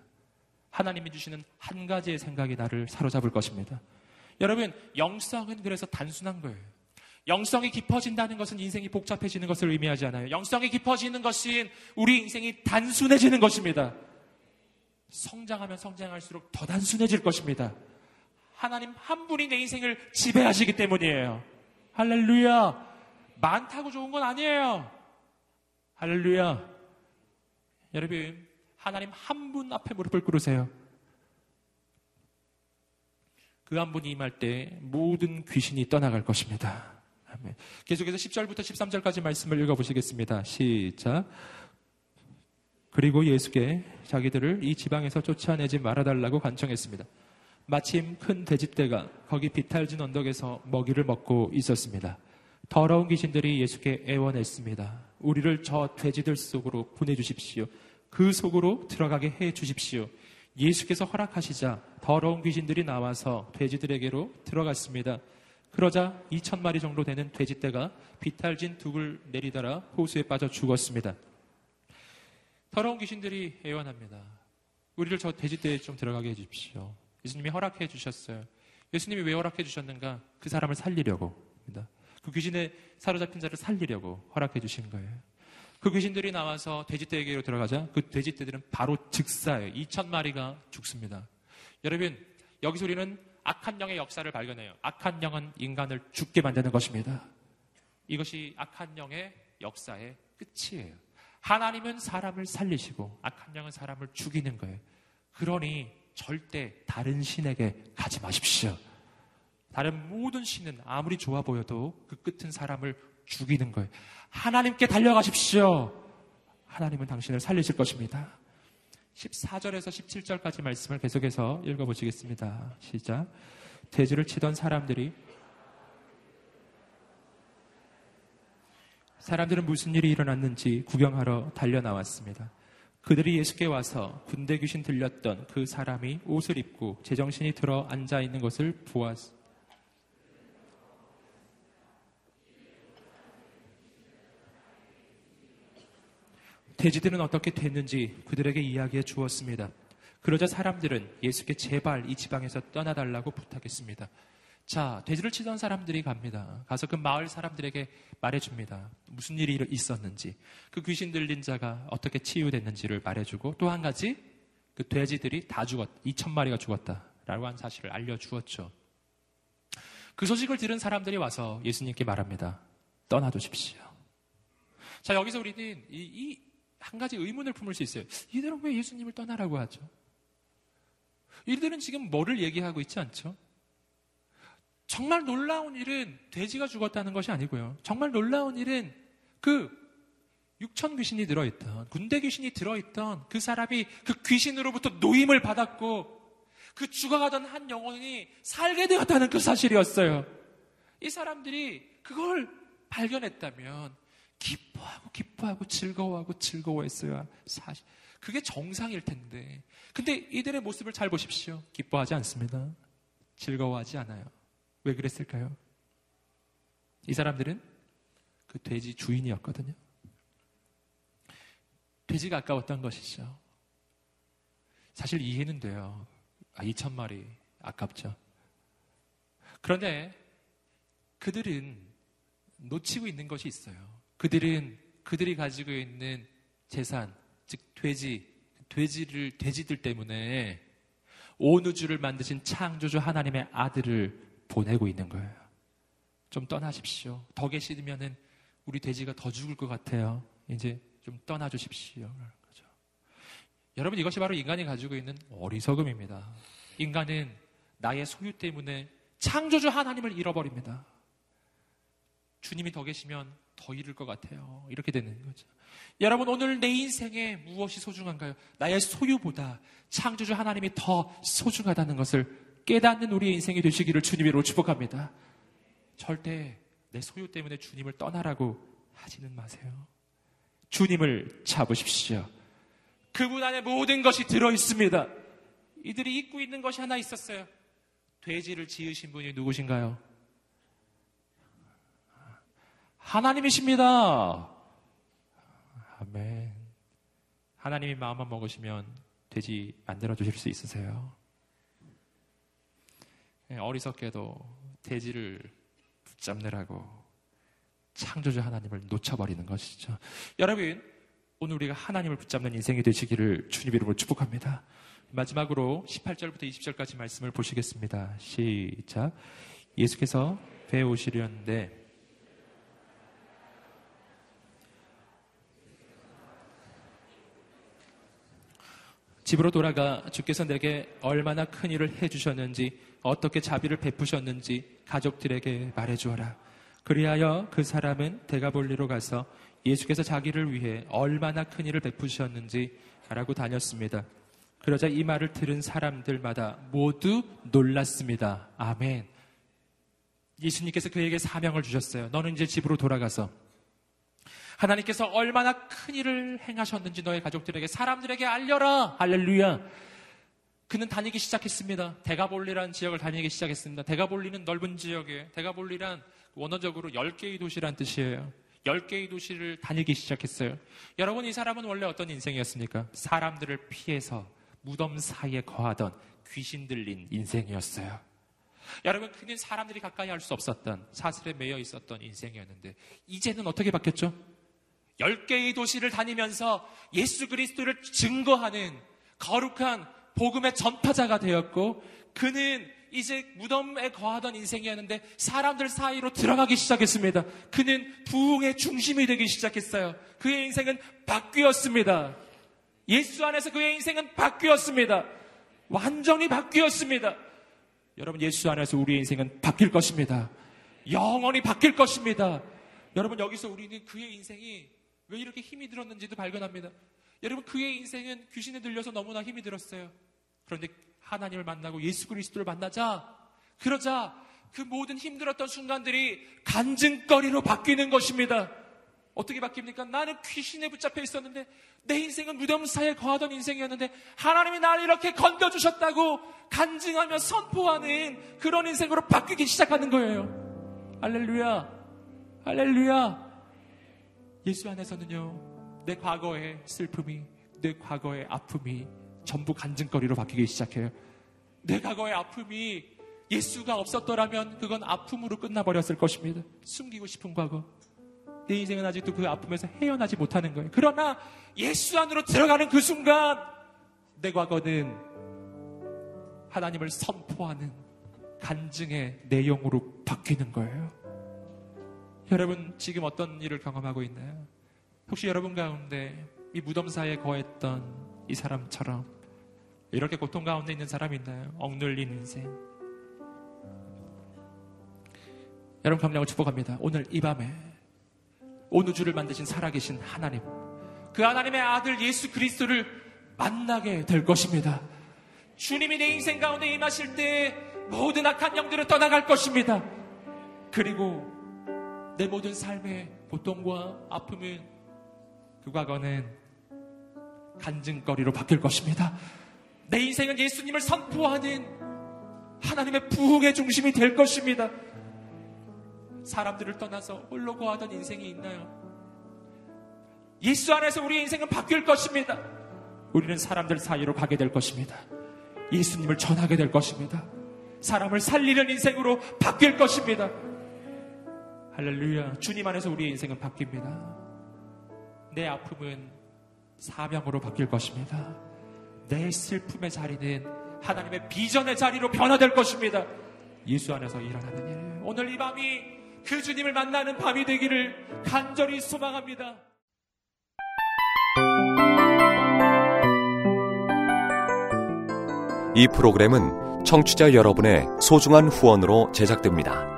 하나님이 주시는 한 가지의 생각이 나를 사로잡을 것입니다. 여러분, 영성은 그래서 단순한 거예요. 영성이 깊어진다는 것은 인생이 복잡해지는 것을 의미하지 않아요. 영성이 깊어지는 것은 우리 인생이 단순해지는 것입니다. 성장하면 성장할수록 더 단순해질 것입니다. 하나님 한 분이 내 인생을 지배하시기 때문이에요. 할렐루야. 많다고 좋은 건 아니에요. 할렐루야. 여러분, 하나님 한 분 앞에 무릎을 꿇으세요. 그 한 분이 임할 때 모든 귀신이 떠나갈 것입니다. 아멘. 계속해서 10절부터 13절까지 말씀을 읽어보시겠습니다. 시작. 그리고 예수께 자기들을 이 지방에서 쫓아내지 말아달라고 간청했습니다. 마침 큰 돼지떼가 거기 비탈진 언덕에서 먹이를 먹고 있었습니다. 더러운 귀신들이 예수께 애원했습니다. 우리를 저 돼지들 속으로 보내주십시오. 그 속으로 들어가게 해 주십시오. 예수께서 허락하시자 더러운 귀신들이 나와서 돼지들에게로 들어갔습니다. 그러자 2천 마리 정도 되는 돼지떼가 비탈진 둑을 내리다라 호수에 빠져 죽었습니다. 더러운 귀신들이 애원합니다. 우리를 저 돼지떼에 좀 들어가게 해주십시오. 예수님이 허락해 주셨어요. 예수님이 왜 허락해 주셨는가? 그 사람을 살리려고 입니다. 그 귀신에 사로잡힌 자를 살리려고 허락해 주신 거예요. 그 귀신들이 나와서 돼지떼에게로 들어가자 그 돼지떼들은 바로 즉사예요. 2천 마리가 죽습니다. 여러분, 여기서 우리는 악한 영의 역사를 발견해요. 악한 영은 인간을 죽게 만드는 것입니다. 이것이 악한 영의 역사의 끝이에요. 하나님은 사람을 살리시고 악한 영은 사람을 죽이는 거예요. 그러니 절대 다른 신에게 가지 마십시오. 다른 모든 신은 아무리 좋아 보여도 그 끝은 사람을 죽이는 거예요. 하나님께 달려가십시오. 하나님은 당신을 살리실 것입니다. 14절에서 17절까지 말씀을 계속해서 읽어보시겠습니다. 시작. 돼지를 치던 사람들이 사람들은 무슨 일이 일어났는지 구경하러 달려 나왔습니다. 그들이 예수께 와서 군대 귀신 들렸던 그 사람이 옷을 입고 제정신이 들어 앉아 있는 것을 보았. 돼지들은 어떻게 됐는지 그들에게 이야기해 주었습니다. 그러자 사람들은 예수께 제발 이 지방에서 떠나달라고 부탁했습니다. 자, 돼지를 치던 사람들이 갑니다. 가서 그 마을 사람들에게 말해줍니다. 무슨 일이 있었는지, 그 귀신 들린 자가 어떻게 치유됐는지를 말해주고 또 한 가지 그 돼지들이 다 죽었, 2천 마리가 죽었다라고 한 사실을 알려주었죠. 그 소식을 들은 사람들이 와서 예수님께 말합니다. 떠나두십시오. 자, 여기서 우리는 이, 이 한 가지 의문을 품을 수 있어요. 이들은 왜 예수님을 떠나라고 하죠? 이들은 지금 뭐를 얘기하고 있지 않죠? 정말 놀라운 일은 돼지가 죽었다는 것이 아니고요. 정말 놀라운 일은 그 육천 귀신이 들어있던, 군대 귀신이 들어있던 그 사람이 그 귀신으로부터 노임을 받았고 그 죽어가던 한 영혼이 살게 되었다는 그 사실이었어요. 이 사람들이 그걸 발견했다면 기뻐하고 기뻐하고 즐거워하고 즐거워했어야 사실 그게 정상일 텐데. 근데 이들의 모습을 잘 보십시오. 기뻐하지 않습니다. 즐거워하지 않아요. 왜 그랬을까요? 이 사람들은 그 돼지 주인이었거든요. 돼지가 아까웠던 것이죠. 사실 이해는 돼요. 아, 2천 마리 아깝죠. 그런데 그들은 놓치고 있는 것이 있어요. 그들은 그들이 가지고 있는 재산, 즉 돼지, 돼지를 돼지들 때문에 온 우주를 만드신 창조주 하나님의 아들을 보내고 있는 거예요. 좀 떠나십시오. 더 계시면은 우리 돼지가 더 죽을 것 같아요. 이제 좀 떠나 주십시오. 그죠. 여러분 이것이 바로 인간이 가지고 있는 어리석음입니다. 인간은 나의 소유 때문에 창조주 하나님을 잃어버립니다. 주님이 더 계시면 더 잃을 것 같아요. 이렇게 되는 거죠. 여러분, 오늘 내 인생에 무엇이 소중한가요? 나의 소유보다 창조주 하나님이 더 소중하다는 것을 깨닫는 우리의 인생이 되시기를 주님으로 축복합니다. 절대 내 소유 때문에 주님을 떠나라고 하지는 마세요. 주님을 잡으십시오. 그분 안에 모든 것이 들어 있습니다. 이들이 잊고 있는 것이 하나 있었어요. 돼지를 지으신 분이 누구신가요? 하나님이십니다. 아멘. 하나님이 마음만 먹으시면 돼지 만들어 주실 수 있으세요. 예, 어리석게도 돼지를 붙잡느라고 창조주 하나님을 놓쳐버리는 것이죠. 여러분, 오늘 우리가 하나님을 붙잡는 인생이 되시기를 주님 이름으로 축복합니다. 마지막으로 18절부터 20절까지 말씀을 보시겠습니다. 시작. 예수께서 배에 오시려는데 집으로 돌아가 주께서 내게 얼마나 큰 일을 해주셨는지 어떻게 자비를 베푸셨는지 가족들에게 말해주어라. 그리하여 그 사람은 대가볼리로 가서 예수께서 자기를 위해 얼마나 큰 일을 베푸셨는지 말하고 다녔습니다. 그러자 이 말을 들은 사람들마다 모두 놀랐습니다. 아멘. 예수님께서 그에게 사명을 주셨어요. 너는 이제 집으로 돌아가서 하나님께서 얼마나 큰 일을 행하셨는지 너의 가족들에게 사람들에게 알려라. 할렐루야. 그는 다니기 시작했습니다. 대가볼리라는 지역을 다니기 시작했습니다. 대가볼리는 넓은 지역이에요. 대가볼리란 원어적으로 10개의 도시란 뜻이에요. 10개의 도시를 다니기 시작했어요. 여러분, 이 사람은 원래 어떤 인생이었습니까? 사람들을 피해서 무덤 사이에 거하던 귀신 들린 인생이었어요. 여러분, 그는 사람들이 가까이 할 수 없었던 사슬에 매여 있었던 인생이었는데, 이제는 어떻게 바뀌었죠? 10개의 도시를 다니면서 예수 그리스도를 증거하는 거룩한 복음의 전파자가 되었고 그는 이제 무덤에 거하던 인생이었는데 사람들 사이로 들어가기 시작했습니다. 그는 부흥의 중심이 되기 시작했어요. 그의 인생은 바뀌었습니다. 예수 안에서 그의 인생은 바뀌었습니다. 완전히 바뀌었습니다. 여러분 예수 안에서 우리의 인생은 바뀔 것입니다. 영원히 바뀔 것입니다. 여러분 여기서 우리는 그의 인생이 왜 이렇게 힘이 들었는지도 발견합니다. 여러분 그의 인생은 귀신에 들려서 너무나 힘이 들었어요. 그런데 하나님을 만나고 예수 그리스도를 만나자 그러자 그 모든 힘들었던 순간들이 간증거리로 바뀌는 것입니다. 어떻게 바뀝니까? 나는 귀신에 붙잡혀 있었는데 내 인생은 무덤 사이에 거하던 인생이었는데 하나님이 나를 이렇게 건져주셨다고 간증하며 선포하는 그런 인생으로 바뀌기 시작하는 거예요. 할렐루야. 할렐루야. 예수 안에서는요, 내 과거의 슬픔이, 내 과거의 아픔이 전부 간증거리로 바뀌기 시작해요. 내 과거의 아픔이 예수가 없었더라면 그건 아픔으로 끝나버렸을 것입니다. 숨기고 싶은 과거. 내 인생은 아직도 그 아픔에서 헤어나지 못하는 거예요. 그러나 예수 안으로 들어가는 그 순간 내 과거는 하나님을 선포하는 간증의 내용으로 바뀌는 거예요. 여러분 지금 어떤 일을 경험하고 있나요? 혹시 여러분 가운데 이 무덤사에 거했던 이 사람처럼 이렇게 고통 가운데 있는 사람이 있나요? 억눌린 인생. 여러분 감량을 축복합니다. 오늘 이 밤에 온 우주를 만드신 살아계신 하나님, 그 하나님의 아들 예수 그리스도를 만나게 될 것입니다. 주님이 내 인생 가운데 임하실 때 모든 악한 영들을 떠나갈 것입니다. 그리고 내 모든 삶의 고통과 아픔은 그 과거는 간증거리로 바뀔 것입니다. 내 인생은 예수님을 선포하는 하나님의 부흥의 중심이 될 것입니다. 사람들을 떠나서 홀로 거하던 인생이 있나요? 예수 안에서 우리의 인생은 바뀔 것입니다. 우리는 사람들 사이로 가게 될 것입니다. 예수님을 전하게 될 것입니다. 사람을 살리는 인생으로 바뀔 것입니다. 할렐루야. 주님 안에서 우리의 인생은 바뀝니다. 내 아픔은 사명으로 바뀔 것입니다. 내 슬픔의 자리는 하나님의 비전의 자리로 변화될 것입니다. 예수 안에서 일어나는 일. 오늘 이 밤이 그 주님을 만나는 밤이 되기를 간절히 소망합니다. 이 프로그램은 청취자 여러분의 소중한 후원으로 제작됩니다.